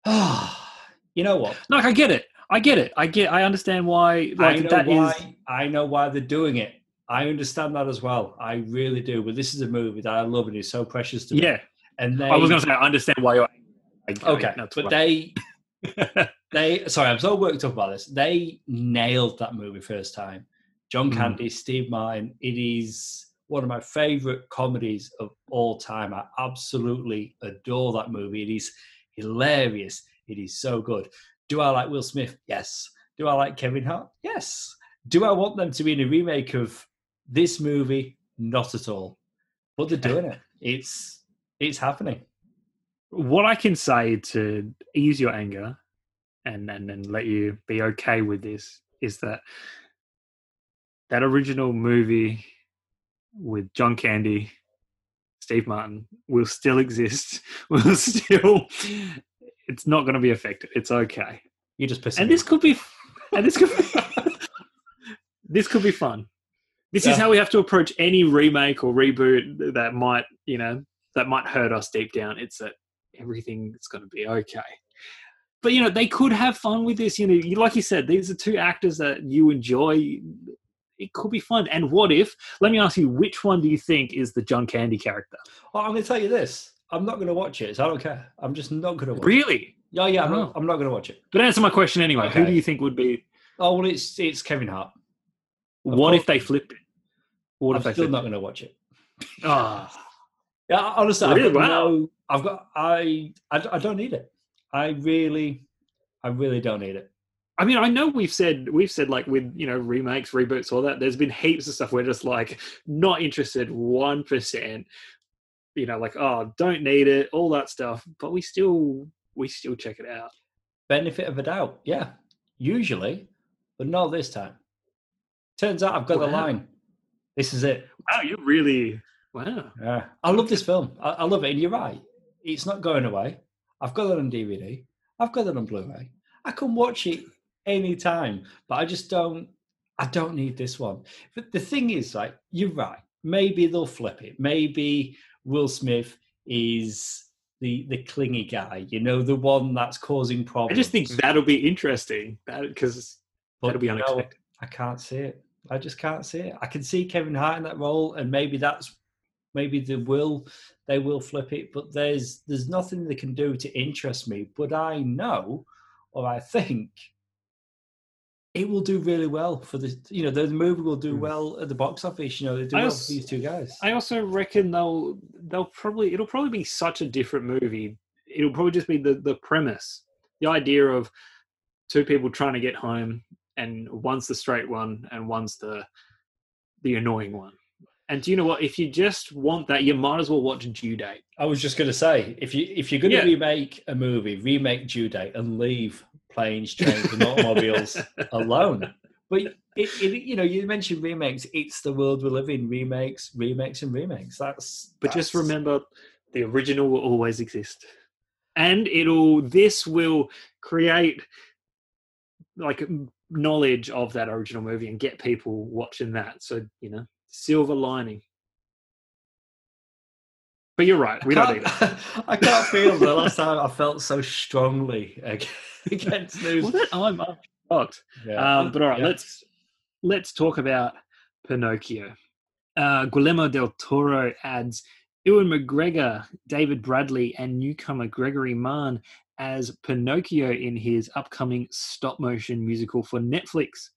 Ah, [sighs] you know what? Look, I get it. I get it. I get. I understand why. Like I know that is. why. I know why they're doing it. I understand that as well. I really do. But this is a movie that I love and is so precious to me. Yeah, And they, I was going to say I understand why you're. okay, that's but right. they [laughs] they sorry, I'm so worked up about this. They nailed that movie first time. John Mm. Candy, Steve Martin. It is one of my favorite comedies of all time. I absolutely adore that movie. It is hilarious. It is so good. Do I like Will Smith? Yes. Do I like Kevin Hart? Yes. Do I want them to be in a remake of this movie? Not at all. But they're doing it. [laughs] It's it's happening. what I can say to ease your anger and and and let you be okay with this is that that original movie with John Candy, Steve Martin will still [laughs] exist. Will still. It's not going to be affected. It's okay. You just And this could be. And this [laughs] could. this could be fun. This Yeah. is how we have to approach any remake or reboot that might, you know, that might hurt us deep down. It's that everything's going to be okay. But you know, they could have fun with this. You know, like you said, these are two actors that you enjoy. It could be fun. And what if? Let me ask you, which one do you think is the John Candy character? Well, I'm going to tell you this. I'm not going to watch it. So I don't care. I'm just not going to watch it. Really? Yeah, yeah. I'm, Oh. not, I'm not going to watch it. But answer my question anyway. Who do you think would be? Oh well, it's it's Kevin Hart. Of What if they flip it? What I'm if they still not going to watch it. Ah. [laughs] Yeah, honestly, Really? I've got Wow. no. I've got. I, I. I don't need it. I really. I really don't need it. I mean, I know we've said we've said like with you know remakes, reboots, all that. There's been heaps of stuff we're just like not interested one percent. You know, like oh, don't need it, all that stuff. But we still we still check it out. Benefit of a doubt. Yeah, usually, but not this time. Turns out I've got the line. This is it. Wow, you really wow. Yeah, I love this film. I, I love it, and you're right. It's not going away. I've got it on DVD. I've got it on Blu-ray. I can watch it anytime, but I just don't. I don't need this one. But the thing is, like, you're right. Maybe they'll flip it. Maybe Will Smith is the the clingy guy. You know, the one that's causing problems. I just think that'll be interesting. That because that'll be unexpected. I can't see it. I just can't see it. I can see Kevin Hart in that role, and maybe that's maybe they will they will flip it, but there's there's nothing they can do to interest me. But I know, or I think, it will do really well for the you know the movie will do Mm. well at the box office. You know they do I well for these two guys. I also reckon they'll they'll probably it'll probably be such a different movie. It'll probably just be the the premise, the idea of two people trying to get home, and one's the straight one and one's the the annoying one. And do you know what? If you just want that, you might as well watch Due Date. I was just going to say, if you if you're going to Yeah. remake a movie, remake Due Date and leave planes, trains, and automobiles [laughs] alone. But it, it, you know, you mentioned remakes. It's the world we live in. Remakes, remakes, and remakes. That's. But just remember, the original will always exist, and it'll. This will create like knowledge of that original movie and get people watching that. So you know, silver lining. But you're right. We don't need that. [laughs] I can't feel the last time I felt so strongly [laughs] against news. Well, that, I'm, I'm shocked. Yeah. Um, but all right, Yeah. let's let's talk about Pinocchio. Uh, Guillermo del Toro adds Ewan McGregor, David Bradley, and newcomer Gregory Mann as Pinocchio in his upcoming stop motion musical for Netflix.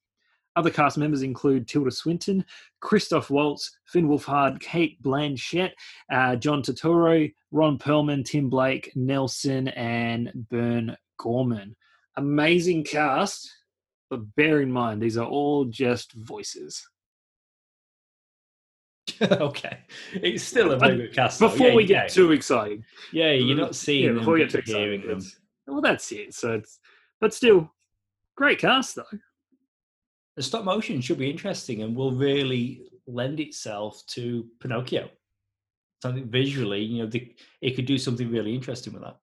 Other cast members include Tilda Swinton, Christoph Waltz, Finn Wolfhard, Cate Blanchett, uh, John Turturro, Ron Perlman, Tim Blake, Nelson, and Burn Gorman. Amazing cast, but bear in mind these are all just voices. [laughs] okay, it's still a very good cast. Before Yeah, we yeah. get too excited, yeah, you're not seeing yeah, them, before we get too excited, them. well, that's it. So it's, but still, great cast though. The stop motion should be interesting and will really lend itself to Pinocchio. Something visually, you know, the, it could do something really interesting with that.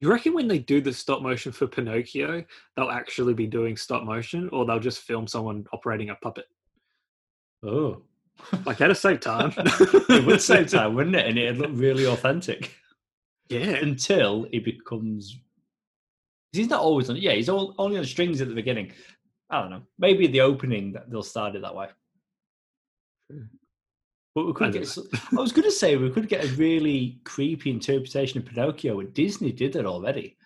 You reckon when they do the stop motion for Pinocchio, they'll actually be doing stop motion, or they'll just film someone operating a puppet? Oh, Like that'll save time. [laughs] it would save time, wouldn't it? And it'd look really authentic Yeah, until it becomes. He's not always on. Yeah, he's all, only on strings at the beginning. I don't know. Maybe the opening that they'll start it that way. Hmm. But we could I get. [laughs] I was going to say we could get a really creepy interpretation of Pinocchio, and Disney did that already.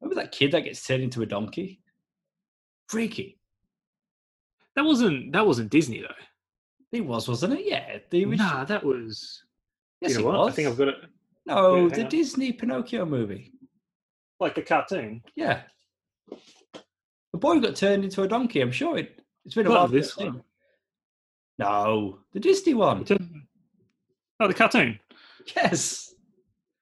Remember that kid that gets turned into a donkey? Freaky. that wasn't that wasn't Disney though. It was, wasn't it? Yeah. The original. Nah, that was. yes, you know it what? was. I think I've got it. No, Yeah, the on. Disney Pinocchio movie. Like the cartoon. Yeah. The boy got turned into a donkey. I'm sure it, it's been a while. this seen one. No, the Disney one. Oh, the cartoon. Yes.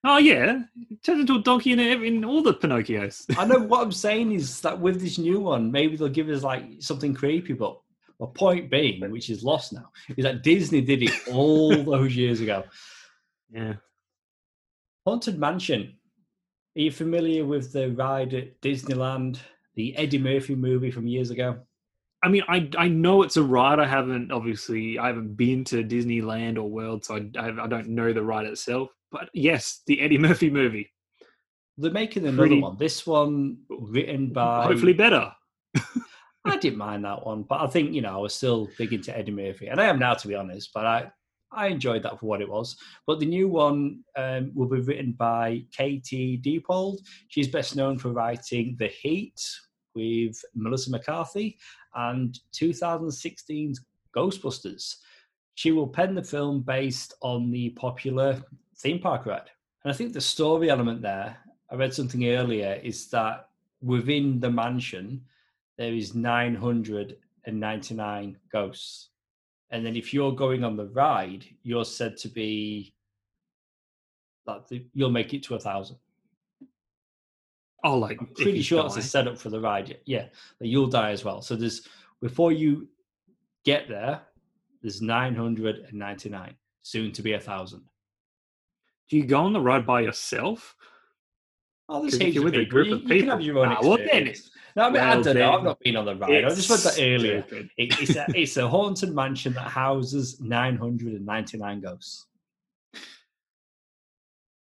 Oh yeah, it turns into a donkey in, in all the Pinocchios. I know what I'm [laughs] saying is that with this new one, maybe they'll give us like something creepy, but my point being, which is lost now, is that Disney did it all [laughs] those years ago. yeah. Haunted Mansion. Are you familiar with the ride at Disneyland, the Eddie Murphy movie from years ago? I mean, I I know it's a ride. I haven't obviously I haven't been to Disneyland or World, so I I, I don't know the ride itself. But yes, the Eddie [laughs] Murphy movie, They're making another Pretty- one. This one written by. hopefully better. I didn't mind that one, but I think you know I was still big into Eddie Murphy, and I am now to be honest. But I I enjoyed that for what it was. But the new one um, will be written by Katie Dippold. She's best known for writing The Heat with Melissa McCarthy and 2016's Ghostbusters. She will pen the film based on the popular theme park ride, and I think the story element there. I read something earlier is that within the mansion there is 999 ghosts. And then if you're going on the ride, you're said to be the, you'll make it to a thousand. Oh, like I'm pretty sure it's a setup for the ride. Yeah, that you'll die as well. So there's before you get there, there's 999, soon to be a thousand. Do you go on the ride by yourself? Oh, there's heaps with a group You, of you can have your own Ah, well, experience. no, I mean, I don't know. I've not been on the ride. I just read that earlier. It, it's, a, it's a haunted mansion that houses 999 ghosts.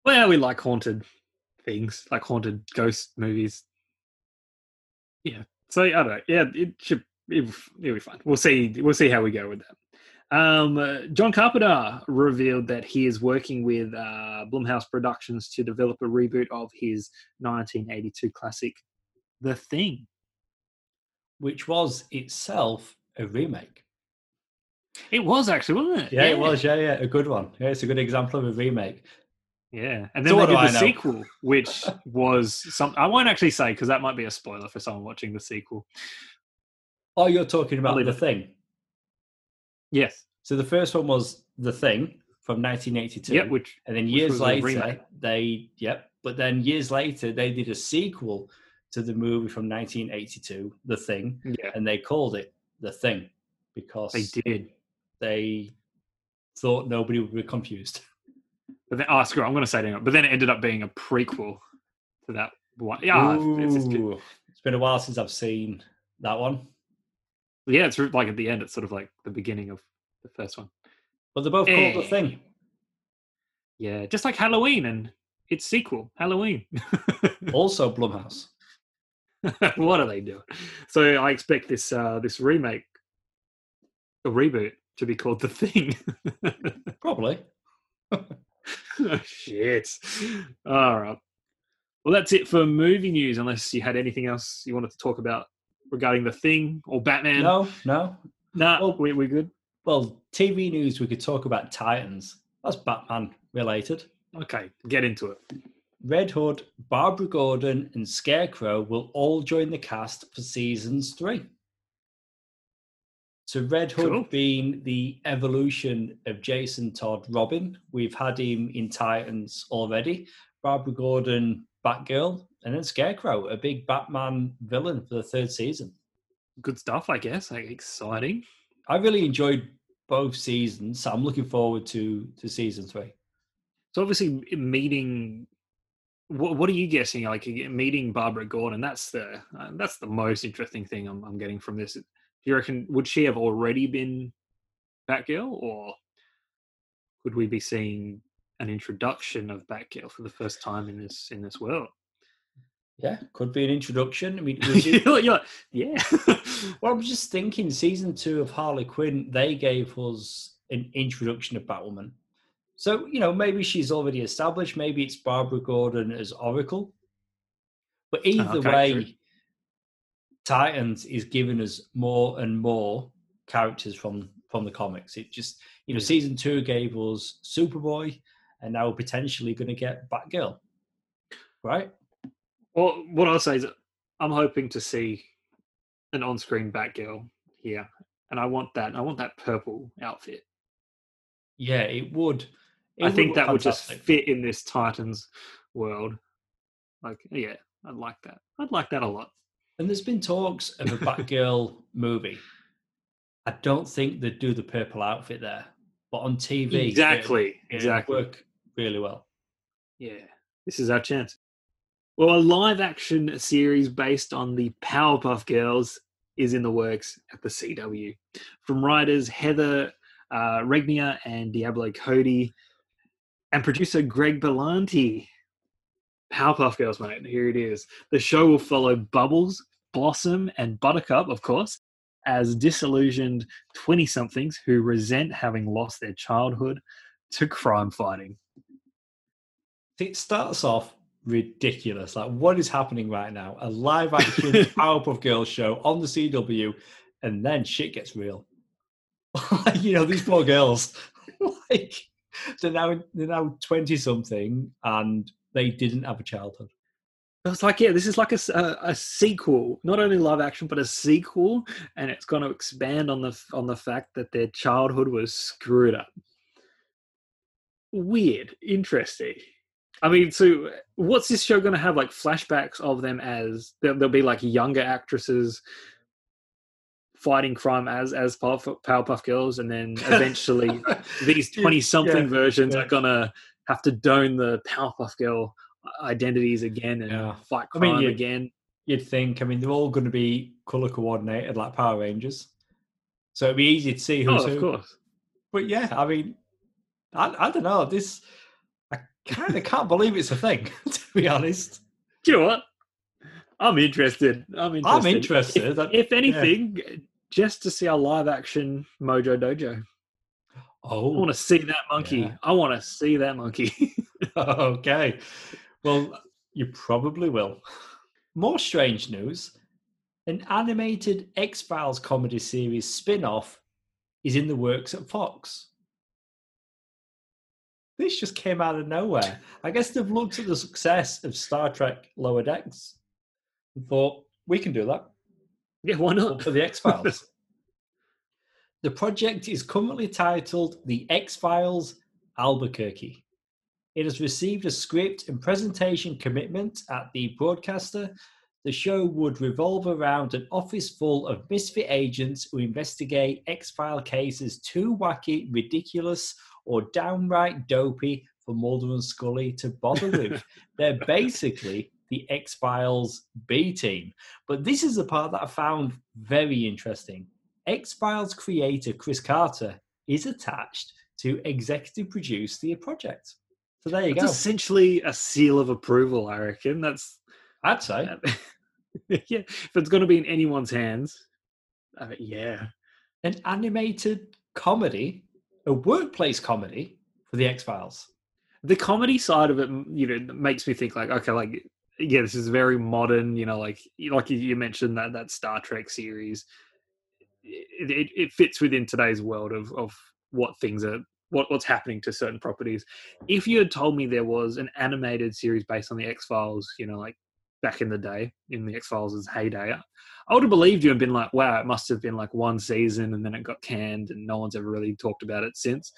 Well, we like haunted things, like haunted ghost movies. Yeah. So I don't know. Yeah, it should. It, it'll be fine. We'll see. We'll see how we go with that. Um, uh, John Carpenter revealed that he is working with uh, Blumhouse Productions to develop a reboot of his 1982 classic, The Thing. which was itself a remake. It was actually, wasn't it? Yeah, it was. Yeah, yeah, a good one. Yeah, it's a good example of a remake. Yeah, and then what they did the know? sequel, which was some. I won't actually say because that might be a spoiler for someone watching the sequel. Oh, you're talking about the it. thing. Yes. So the first one was the thing from 1982. Yep. Which and then years later, they yep. But then years later, they did a sequel to the movie from 1982, The Thing, yeah, and they called it The Thing because they did. they thought nobody would be confused. But then, oh, screw. it, I'm going to say it anyway. But then it ended up being a prequel to that one. Yeah, it's, it's, Ooh, it's been a while since I've seen that one, yeah. It's like at the end. It's sort of like the beginning of the first one. but they're both called Eh. The Thing. Yeah, just like Halloween and its sequel, Halloween. [laughs] Also, Blumhouse. [laughs] what are they doing? So I expect this uh this remake, a reboot, to be called The Thing. [laughs] Probably. Oh, [laughs] shit. All right. Well, that's it for movie news. Unless you had anything else you wanted to talk about regarding The Thing or Batman. No, no. nah, Well- we we good. Well, TV news, we could talk about Titans. That's Batman related. Okay, get into it. Red Hood, Barbara Gordon, and Scarecrow will all join the cast for seasons three. So, Red Hood Cool. being the evolution of Jason Todd Robin, we've had him in Titans already. Barbara Gordon, Batgirl, and then Scarecrow, a big Batman villain for the third season. Good stuff, I guess. Like, exciting. I really enjoyed both seasons, so I'm looking forward to to season three. So obviously meeting. What, what are you guessing? Like meeting Barbara Gordon. That's the uh, that's the most interesting thing I'm, I'm getting from this. Do you reckon would she have already been Batgirl, or could we be seeing an introduction of Batgirl for the first time in this in this world? Yeah, could be an introduction. I mean, [laughs] it- You're like, yeah. [laughs] Well, I was just thinking, season two of Harley Quinn, they gave us an introduction of Batwoman. So, you know, maybe she's already established. Maybe it's Barbara Gordon as Oracle. But oh, either okay, way, true. Titans is giving us more and more characters from from the comics. It just, you know, season two gave us Superboy, and now we're potentially going to get Batgirl, right? Well, what I'll say is I'm hoping to see an on-screen Batgirl here, and I want that. I want that purple outfit. Yeah, it would. it I think that would just fit in this Titans world. Like, yeah, I'd like that. I'd like that a lot. And there's been talks of a Batgirl [laughs] movie. I don't think they'd do the purple outfit there, but on TV, Exactly, it'd exactly. work really well. Yeah, this is our chance. Well, a live-action series based on the Powerpuff Girls is in the works at the CW. From writers Heather uh, Regnier and Diablo Cody, and producer Greg Berlanti. Powerpuff Girls, mate. Here it is. The show will follow Bubbles, Blossom, and Buttercup, of course, as disillusioned 20 somethings who resent having lost their childhood to crime fighting. It starts off ridiculous. Like, what is happening right now? A live action [laughs] Powerpuff Girls show on the CW, and then shit gets real. [laughs] you know, these poor girls, [laughs] like, they're now they're now twenty something, and they didn't have a childhood. I was like, yeah, this is like a a sequel, not only live action, but a sequel, and it's going to expand on the on the fact that their childhood was screwed up. Weird, interesting. I mean, so what's this show going to have? Like flashbacks of them as there- there'll be like younger actresses fighting crime as as Powerpuff, Powerpuff Girls, and then [laughs] eventually these twenty something Yeah, versions yeah. are gonna have to don the Powerpuff Girl identities again and Yeah. fight I crime mean, you- again. You'd think. I mean, they're all going to be color coordinated like Power Rangers, so it'd be easy to see Oh, who's of who. course. But yeah, I mean, I, I don't know. This I kind of can't believe it's a thing. [laughs] To be honest, Do you know what? I'm interested. I'm interested. I'm interested. If, if anything, just to see a live action Mojo Jojo. Oh, I want to see that monkey. Yeah. I want to see that monkey. [laughs] okay. Well, you probably will. More strange news an animated X Files comedy series spin off is in the works at Fox. This just came out of nowhere. I guess they've looked at the success of Star Trek Lower Decks and thought, we can do that yeah, why not? for the X Files. [laughs] the project is currently titled The X Files Albuquerque. It has received a script and presentation commitment at the broadcaster. The show would revolve around an office full of misfit agents who investigate X File cases too wacky, ridiculous, or downright dopey for Mulder and Scully to bother [laughs] with. They're basically the X Files B team. But this is the part that I found very interesting. X Files creator Chris Carter is attached to executive produce the project. So there you It's go. essentially a seal of approval, I reckon. That's I'd say. Uh, [laughs] yeah. If it's going to be in anyone's hands, I mean, yeah. An animated comedy, a workplace comedy for the X Files. The comedy side of it, you know, makes me think like, okay, like, yeah, this is very modern. You know, like, like you- you mentioned that that Star Trek series. It, it, it fits within today's world of of what things are. What, what's happening to certain properties? If you had told me there was an animated series based on the X Files, you know, like back in the day, in the X Files' heyday, I would have believed you and been like, wow, it must have been like one season and then it got canned and no one's ever really talked about it since.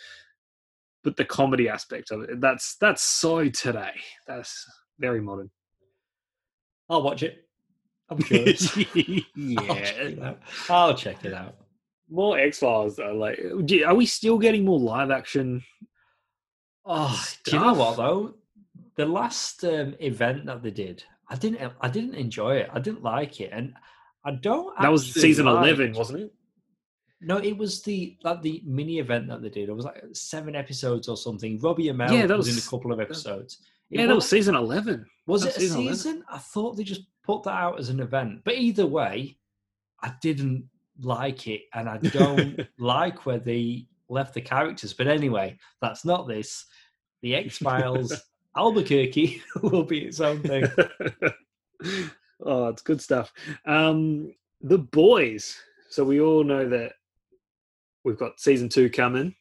But the comedy aspect of it, that's that's so today. That's very modern. I'll watch it. I'm curious. [laughs] I'll check it yeah. out. I'll check it out. More X Files though. Like are we still getting more live action? Oh, do you know what though? The last um, event that they did, I didn't. I didn't enjoy it. I didn't like it, and I don't. That was season like- eleven, wasn't it? No, it was the like the mini event that they did. It was like seven episodes or something. Robbie Amell Yeah, that was, in a couple of episodes. It Yeah, that was was- season eleven. Was it a season season? I thought they just put that out as an event. But either way, I didn't like it, and I don't [laughs] like where they left the characters. But anyway, that's not this. The X Files [laughs] Albuquerque [laughs] will be its own thing. oh, it's good stuff. Um, the boys. So we all know that we've got season two coming.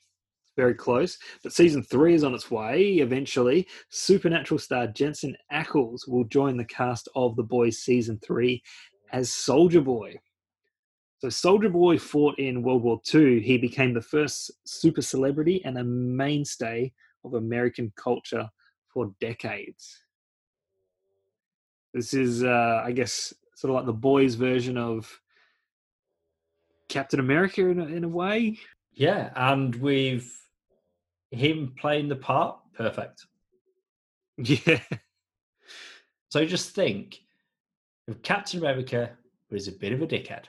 Very close, but season three is on its way. Eventually, Supernatural star Jensen Ackles will join the cast of the boys season three as Soldier Boy. So Soldier Boy fought in World War II. He became the first super celebrity and a mainstay of American culture for decades. This is, uh, I guess, sort of like the boys' version of Captain America in a, in a way. Yeah, and with him playing the part, perfect. [laughs] Yeah, So just think if Captain America was a bit of a dickhead.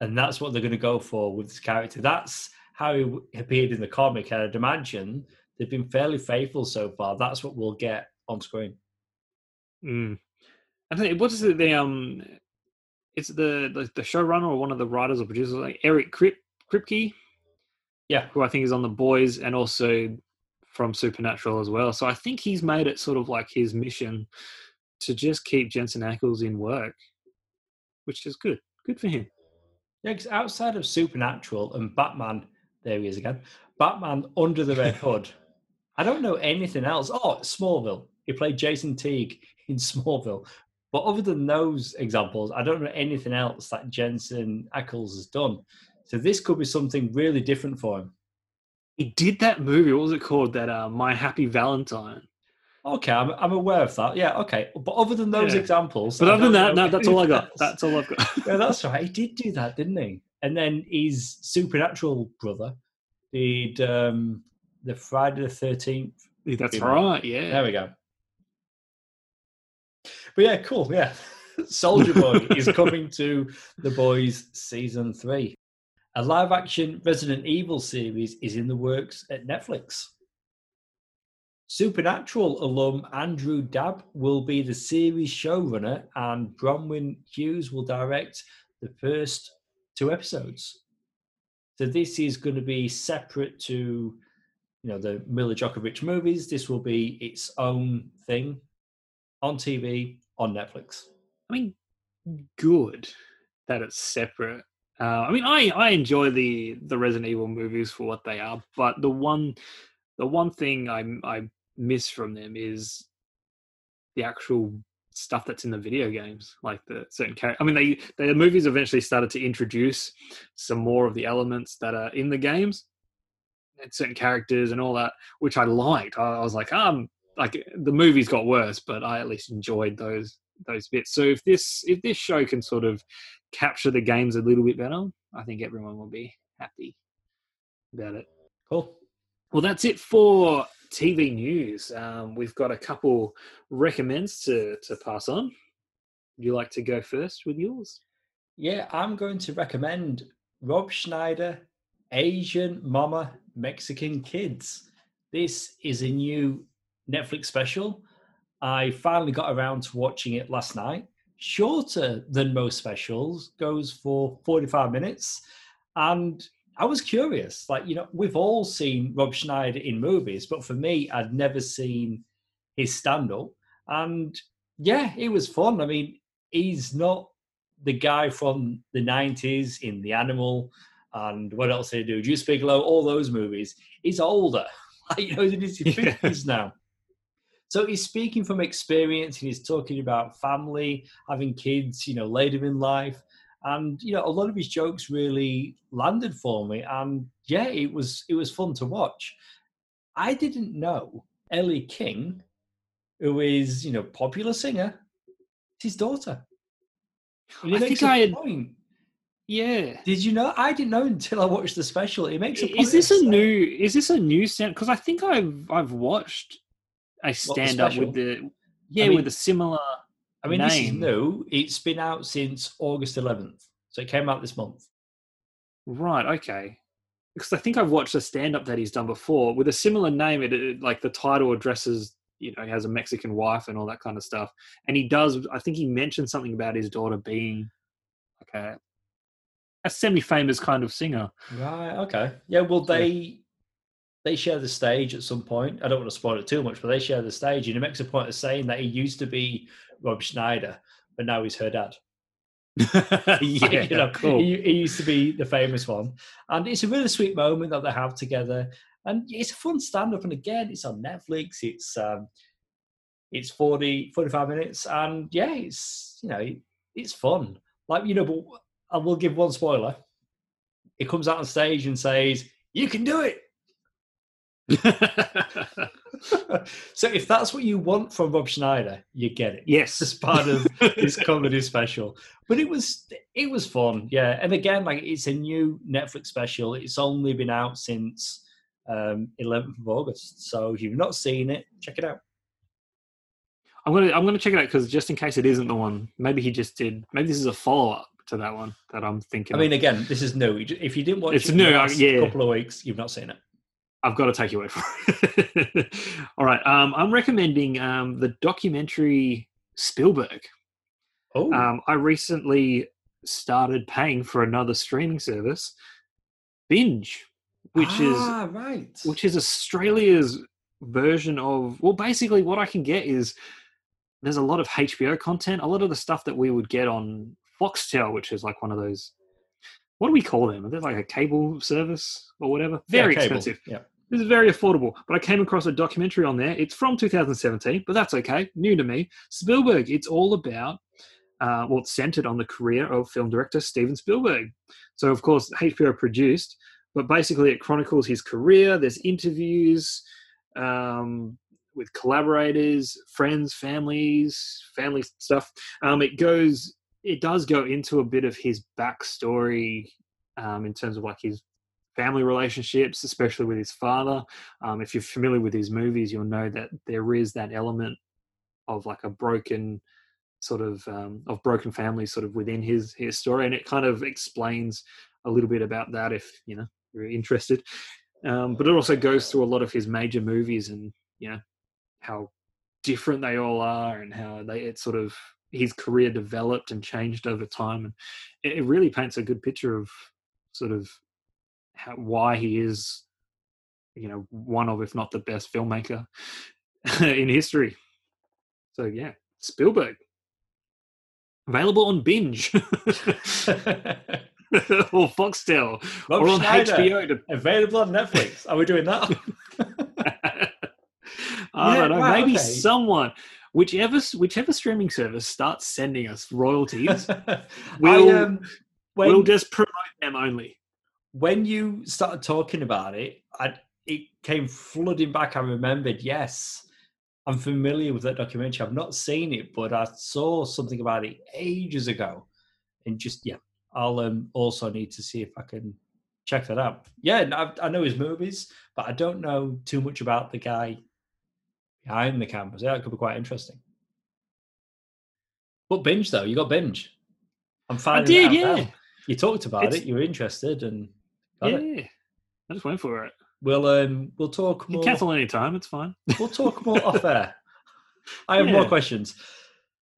And that's what they're going to go for with this character. That's how he appeared in the comic. And I'd imagine they've been fairly faithful so far. That's what we'll get on screen. mm. I think what is it? The um, it's the the, the showrunner or one of the writers or producers, like Eric Krip, Kripke, Yeah. who I think is on the boys and also from Supernatural as well. So I think he's made it sort of like his mission to just keep Jensen Ackles in work, which is good. Good for him. Yeah, 'cause outside of Supernatural and Batman, there he is again. Batman Under the Red [laughs] Hood. I don't know anything else. Oh, Smallville. He played Jason Teague in Smallville. But other than those examples, I don't know anything else that Jensen Ackles has done. So this could be something really different for him. He did that movie. What was it called? That uh, My Happy Valentine. Okay, I'm, I'm aware of that. Yeah, okay. But other than those Yeah. examples, But I other than that, no, that's all I got. That's all I've got. [laughs] yeah, that's [laughs] right. He did do that, didn't he? And then his supernatural brother did um, the Friday the Thirteenth. That's right. Yeah. There we go. But yeah, cool. Yeah, [laughs] Soldier Boy is coming to the boys season three. A live-action Resident Evil series is in the works at Netflix. Supernatural alum Andrew Dabb will be the series showrunner, and Bronwen Hughes will direct the first two episodes. So this is going to be separate to, you know, the Milla Jovovich movies. This will be its own thing on TV on Netflix. I mean, good that it's separate. Uh, I mean, I I enjoy the the Resident Evil movies for what they are, but the one the one thing I I miss from them is the actual stuff that's in the video games, like the certain character. I mean, they the movies eventually started to introduce some more of the elements that are in the games, and certain characters and all that, which I liked. I, I was like, um, like the movies got worse, but I at least enjoyed those those bits. So if this if this show can sort of capture the games a little bit better, I think everyone will be happy about it. Cool. Well, that's it for TV news. Um, we've got a couple recommends to to pass on. Would you like to go first with yours? Yeah, I'm going to recommend Rob Schneider, Asian Momma Mexican Kids. This is a new Netflix special. I finally got around to watching it last night. Shorter than most specials, goes for 45 minutes. And I was curious. Like, you know, we've all seen Rob Schneider in movies, but for me, I'd never seen his stand up. And yeah, it was fun. I mean, he's not the guy from the 90s in The Animal and what else did he do? Deuce Bigalow, all those movies. He's older. [laughs] Like, you know, he's in his [laughs] 50s now. So he's speaking from experience and he's talking about family, having kids, you know, later in life. And you know a lot of his jokes really landed for me and yeah it was it was fun to watch. I didn't know Elle King who is you know popular singer it's his daughter. I think i had point. yeah. Did you know? I didn't know until i watched the special. It makes a is this a new is this a new sound? because i think i've i've watched a stand up with the yeah I mean, with a similar I mean, name. this is new. It's been out since August 11th, so it came out this month. Right. Okay. Because I think I've watched a stand-up that he's done before with a similar name. It, it like the title addresses, you know, he has a Mexican wife and all that kind of stuff. And he does. I think he mentioned something about his daughter being like a a semi-famous kind of singer. Right. Okay. Yeah. Well, they they share the stage at some point. I don't want to spoil it too much, but they share the stage, and he makes a point of saying that he used to be Rob Schneider, but now he's her dad. [laughs] [laughs] yeah, you know, cool. He, he, used to be the famous one, and it's a really sweet moment that they have together, and it's a fun stand-up. And again, it's on Netflix. It's um, it's 40, 45 minutes, and yeah, it's you know, it's fun. Like you know, but I will give one spoiler. It comes out on stage and says, "You can do it." [laughs] so if that's what you want from Rob Schneider, you get it. Yes, as part of his [laughs] comedy special. But it was it was fun, yeah. And again, like it's a new Netflix special. It's only been out since um, 11th of August. So if you've not seen it, check it out. I'm gonna I'm gonna check it out because just in case it isn't the one, maybe he just did. Maybe this is a follow up to that one that I'm thinking. I mean, of. again, this is new. If you didn't watch it's it new. Uh, yeah, couple of weeks, you've not seen it. I've got to take your word for it. [laughs] All right. Um, I'm recommending um, the documentary Spielberg. Oh. Um, I recently started paying for another streaming service, Binge, which ah, is right, which is Australia's version of well, basically what I can get is there's a lot of HBO content, a lot of the stuff that we would get on Foxtel, which is like one of those what do we call them? Are they like a cable service or whatever? Very yeah, expensive. Yeah. This is very affordable. But I came across a documentary on there. It's from 2017, but that's okay. New to me. Spielberg. It's all about, uh, well, it's centered on the career of film director Steven Spielberg. So, of course, HBO produced, but basically it chronicles his career. There's interviews um, with collaborators, friends, families, family stuff. Um, it goes it does go into a bit of his backstory um, in terms of like his family relationships, especially with his father. Um, if you're familiar with his movies, you'll know that there is that element of like a broken sort of um, of broken families sort of within his his story, and it kind of explains a little bit about that if you know you're interested. Um, but it also goes through a lot of his major movies and you know how different they all are and how they it sort of his career developed and changed over time, and it, really paints a good picture of sort of how, why he is, you know, one of if not the best filmmaker [laughs] in history. So yeah, Spielberg available on Binge [laughs] or Foxtel [laughs] Rob or on Schneider, HBO. To, available on Netflix. Are we doing that? I Yeah, don't know. maybe okay. someone, whichever whichever streaming service starts sending us royalties, [laughs] We'll- um, when, we'll just promote them only. when you started talking about it, I, it came flooding back. I remembered, yes, I'm familiar with that documentary. I've not seen it, but I saw something about it ages ago. And just, yeah, I'll um, also need to see if I can check that out. Yeah, I, I know his movies, but I don't know too much about the guy behind the cameras. Yeah, it could be quite interesting. But binge, though, you got binge. I'm fine. I finding did, out yeah, now. You talked about It's- it. You were interested, and yeah. it. I just went for it. We'll um we'll talk more. can cancel any time. It's fine. We'll talk more off air. [laughs] I have more questions.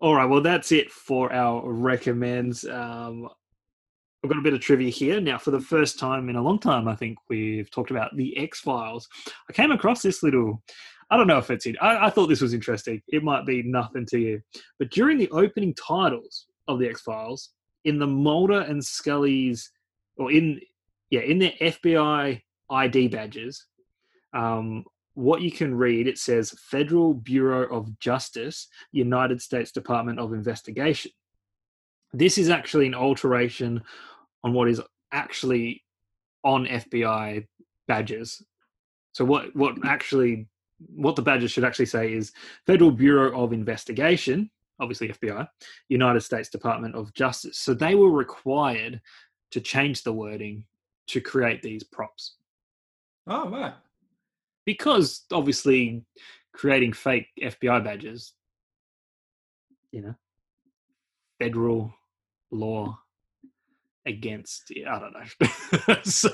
All right. Well, that's it for our recommends. Um, I've got a bit of trivia here. Now, for the first time in a long time, I think we've talked about the X Files. I came across this little. I don't know if it's it. I, I thought this was interesting. It might be nothing to you, but during the opening titles of the X Files, in the Mulder and Scully's, or in yeah, in their FBI ID badges, um, what you can read it says Federal Bureau of Justice, United States Department of Investigation. This is actually an alteration on what is actually on FBI badges. So what what actually what the badges should actually say is Federal Bureau of Investigation, obviously FBI, United States Department of Justice. So they were required to change the wording to create these props Oh right. because obviously creating fake FBI badges, you know, federal law against I don't know. [laughs] so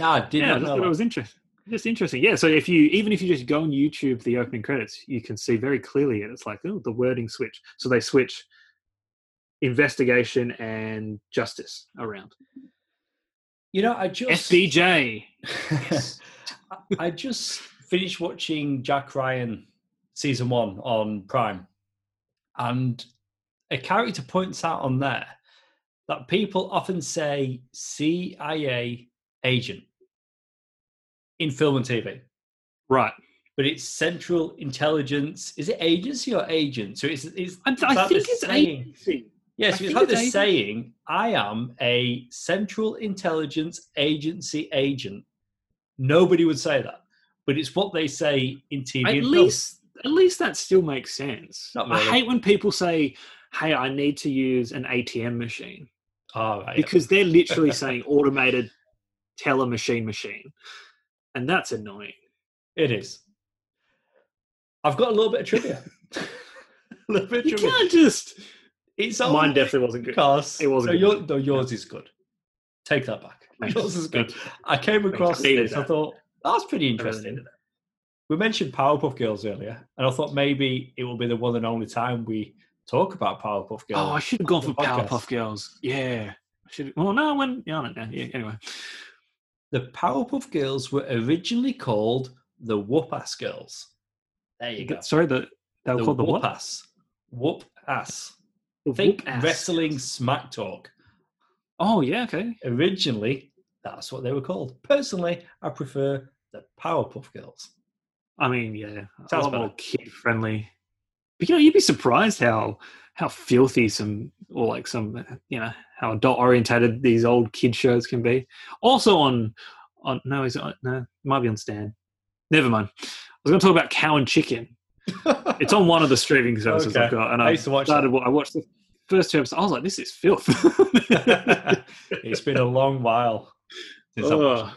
No, I did yeah, I not know. thought it was interesting. Just interesting, yeah. So if you even if you just go on YouTube, the opening credits, you can see very clearly, and it's like oh, the wording switch. So they switch investigation and justice around. You know, I just. Yes. [laughs] I- I just finished watching Jack Ryan season one on Prime, and a character points out on there that people often say CIA agent in film and TV, Right. but it's Central Intelligence. Is it agency or agent? So it's it's. I, it's I think it's saying- agency. Yes, I it's think like it's they're agency. saying, I am a Central Intelligence Agency agent. Nobody would say that, but it's what they say in TV. At film. least, at least that still makes sense. Not I hate when people say, "Hey, I need to use an ATM machine," Oh, right. because they're literally [laughs] saying automated teller machine machine, and that's annoying. It is. I've got a little bit of trivia. [laughs] [laughs] a little bit of You trivia. can't just. It's Mine definitely wasn't good. because It wasn't No, good. your, no, yours is good. Take that back. Thanks. [laughs] Yours is good. I came across I needed this. I that. thought that's pretty I interesting. that. We mentioned Powerpuff Girls earlier, and I thought maybe it will be the one and only time we talk about Powerpuff Girls. Oh, I should have gone for podcast. Powerpuff Girls. Yeah. I should. Well, no, I went. Yeah, I don't know. Yeah, anyway. The Powerpuff Girls were originally called the Whoop-Ass Girls. There you go. Sorry, the they were the called the? Whoop-Ass. Whoop-Ass. Think Whoop-Ass. wrestling smack talk. Oh yeah, okay. Originally, that's what they were called. Personally, I prefer the Powerpuff Girls. I mean, yeah, a Sounds lot more kid friendly. But you know, you'd be surprised how how filthy some or like some you know how adult orientated these old kid shows can be. Also on on no, is it on, no, it might be on Stan. Never mind. I was going to talk about Cow and Chicken. [laughs] It's on one of the streaming services Okay. I've got, and I I, used to watch started. I watched the first two episodes. I was like, this is filth. [laughs] it's been a long while since I watched Oh,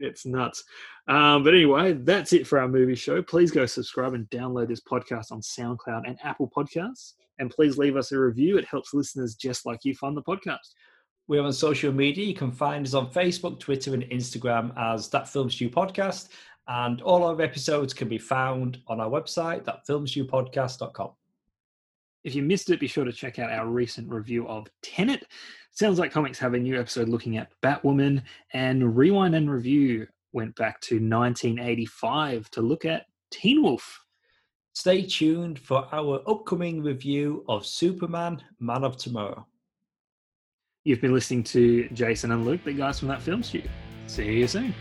it's nuts. Um, but anyway, that's it for our movie show. Please go subscribe and download this podcast on SoundCloud and Apple Podcasts. And please leave us a review. It helps listeners just like you find the podcast. We're on social media. You can find us on Facebook, Twitter, and Instagram as That Film Stew Podcast. And all our episodes can be found on our website, thatfilmstewpodcast.com. If you missed it, be sure to check out our recent review of Tenet. Sounds like comics have a new episode looking at Batwoman, and Rewind and Review went back to 1985 to look at Teen Wolf. Stay tuned for our upcoming review of Superman Man of Tomorrow. You've been listening to Jason and Luke, the guys from that film studio. See you soon.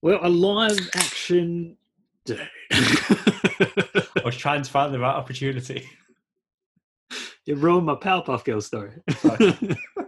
Well, a live action. day. I was trying to find the right opportunity. you ruined my Powerpuff Girls story. [laughs]